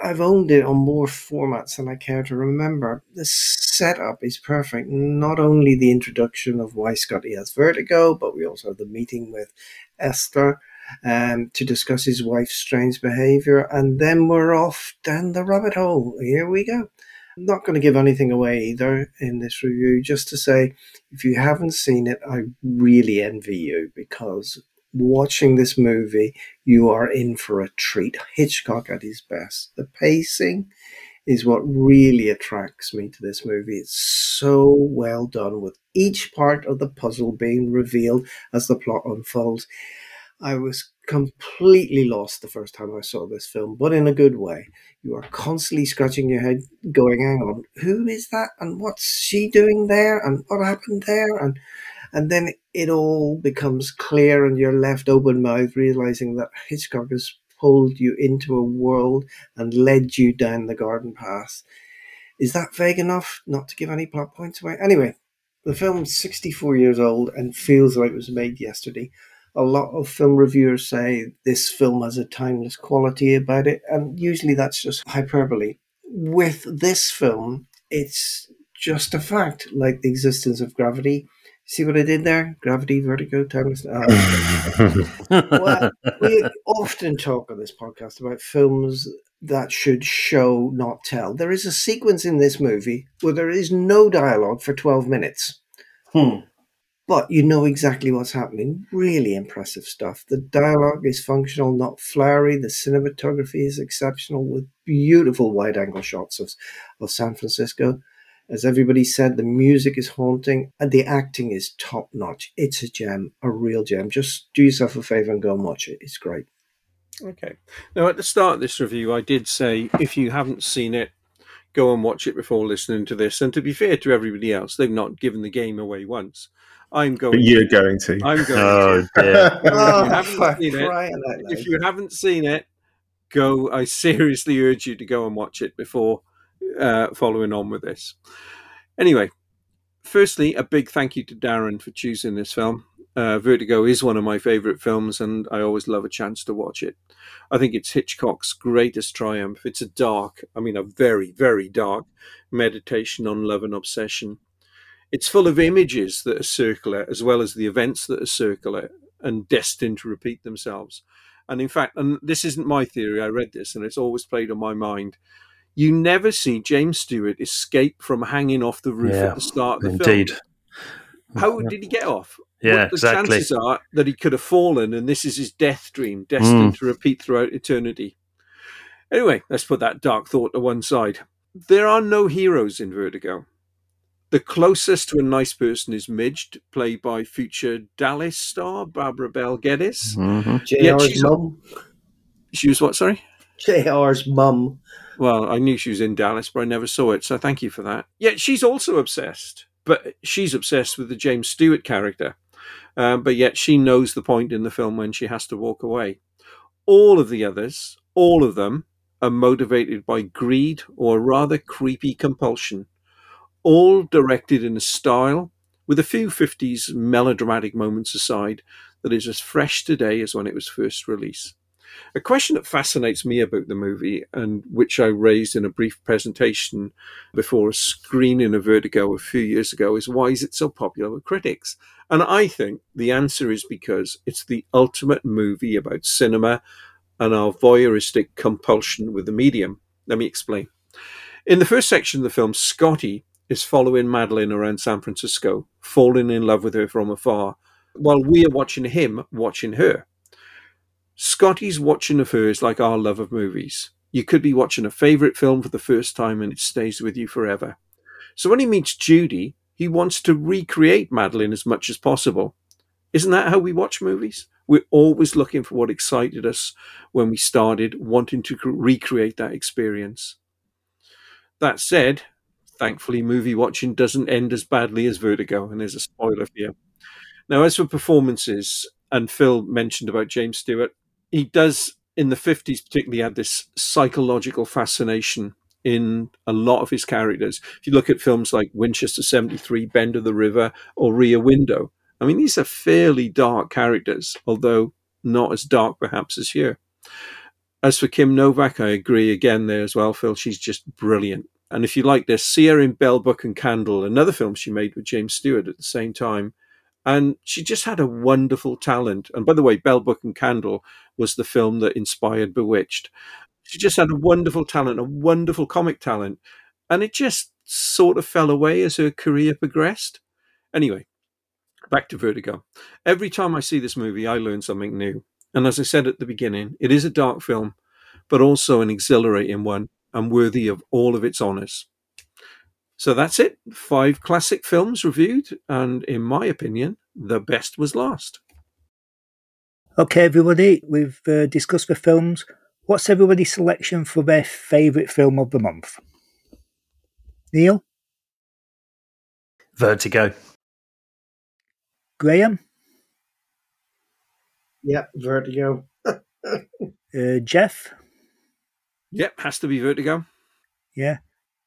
I've owned it on more formats than I care to remember. The setup is perfect. Not only the introduction of why Scotty has vertigo, but we also have the meeting with Elster um, to discuss his wife's strange behavior, and then we're off down the rabbit hole. Here we go. I'm not going to give anything away either in this review, just to say if you haven't seen it, I really envy you because watching this movie, you are in for a treat. Hitchcock at his best. The pacing is what really attracts me to this movie. It's so well done with each part of the puzzle being revealed as the plot unfolds. I was completely lost the first time I saw this film, but in a good way. You are constantly scratching your head, going, hang on, who is that? And what's she doing there? And what happened there? And and then it all becomes clear and you're left open mouthed realizing that hitchcock has pulled you into a world and led you down the garden path. Is that vague enough not to give any plot points away? Anyway the film's 64 years old and feels like it was made yesterday. A lot of film reviewers say this film has a timeless quality about it and usually that's just hyperbole. With this film it's just a fact like the existence of gravity See what I did there? Gravity, vertigo, timeless. Uh, well, we often talk on this podcast about films that should show, not tell. There is a sequence in this movie where there is no dialogue for 12 minutes. Hmm. But you know exactly what's happening. Really impressive stuff. The dialogue is functional, not flowery. The cinematography is exceptional with beautiful wide angle shots of, of San Francisco. As everybody said, the music is haunting and the acting is top notch. It's a gem, a real gem. Just do yourself a favor and go and watch it. It's great. Okay. Now, at the start of this review, I did say if you haven't seen it, go and watch it before listening to this. And to be fair to everybody else, they've not given the game away once. I'm going. But you're to. going to. I'm going. Oh, to. dear. oh, if, you oh, it, if you haven't seen it, go. I seriously urge you to go and watch it before uh, following on with this. Anyway, firstly, a big thank you to Darren for choosing this film. Uh, Vertigo is one of my favourite films, and I always love a chance to watch it. I think it's Hitchcock's greatest triumph. It's a dark, I mean, a very, very dark meditation on love and obsession. It's full of images that are circular, as well as the events that are circular and destined to repeat themselves. And in fact, and this isn't my theory, I read this and it's always played on my mind you never see James Stewart escape from hanging off the roof Yeah, at the start of the indeed. film. How did he get off? Yeah, What the exactly. chances are that he could have fallen and this is his death dream, destined Mm. to repeat throughout eternity. Anyway, let's put that dark thought to one side. There are no heroes in Vertigo. The closest to a nice person is Midge, played by future Dallas star Barbara Bel Geddes. Mhm. Yet JR's she's- mum. She was what, sorry? JR's mum. Well, I knew she was in Dallas, but I never saw it, so thank you for that. Yet she's also obsessed, but she's obsessed with the James Stewart character. Um, but yet she knows the point in the film when she has to walk away. All of the others, all of them, are motivated by greed or rather creepy compulsion. All directed in a style, with a few 50s melodramatic moments aside, that is as fresh today as when it was first released. A question that fascinates me about the movie, and which I raised in a brief presentation before a screening of Vertigo a few years ago, is why is it so popular with critics? And I think the answer is because it's the ultimate movie about cinema and our voyeuristic compulsion with the medium. Let me explain. In the first section of the film, Scotty is following Madeleine around San Francisco, falling in love with her from afar, while we are watching him watching her. Scotty's watching of her is like our love of movies. You could be watching a favourite film for the first time and it stays with you forever. So when he meets Judy, he wants to recreate Madeleine as much as possible. Isn't that how we watch movies? We're always looking for what excited us when we started, wanting to recreate that experience. That said, thankfully, movie watching doesn't end as badly as Vertigo, and there's a spoiler you. Now, as for performances, and Phil mentioned about James Stewart, he does in the 50s particularly had this psychological fascination in a lot of his characters. If you look at films like Winchester 73, Bend of the River, or Rear Window, I mean, these are fairly dark characters, although not as dark perhaps as here. As for Kim Novak, I agree again there as well, Phil. She's just brilliant. And if you like this, see her in Bell, Book and Candle, another film she made with James Stewart at the same time. And she just had a wonderful talent. And by the way, Bell, Book and Candle was the film that inspired Bewitched. She just had a wonderful talent, a wonderful comic talent. And it just sort of fell away as her career progressed. Anyway, back to Vertigo. Every time I see this movie, I learn something new. And as I said at the beginning, it is a dark film, but also an exhilarating one and worthy of all of its honours. So that's it. Five classic films reviewed, and in my opinion, the best was last. Okay, everybody, we've uh, discussed the films. What's everybody's selection for their favourite film of the month? Neil? Vertigo. Graham? Yep, Vertigo. Uh, Jeff? Yep, has to be Vertigo. Yeah.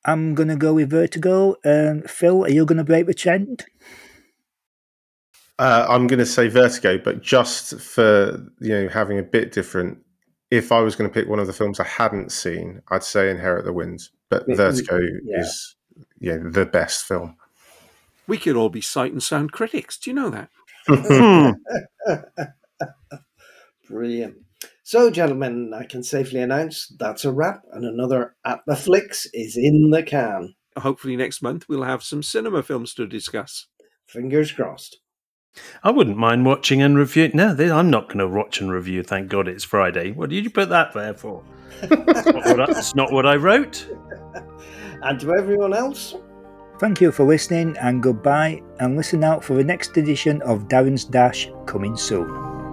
I'm going to go with Vertigo. Um, Phil, are you going to break the trend? Uh, I'm going to say Vertigo, but just for you know having a bit different. If I was going to pick one of the films I hadn't seen, I'd say Inherit the Wind. But Mm, Vertigo yeah. is yeah the best film. We could all be sight and sound critics. Do you know that? Brilliant. So, gentlemen, I can safely announce that's a wrap, and another At the Flicks is in the can. Hopefully, next month we'll have some cinema films to discuss. Fingers crossed. I wouldn't mind watching and review. No, I'm not going to watch and review. Thank God it's Friday. What did you put that there for? it's, not what I, it's not what I wrote. And to everyone else, Thank you for listening and goodbye, and listen out for the next edition of Darren's Dash coming soon.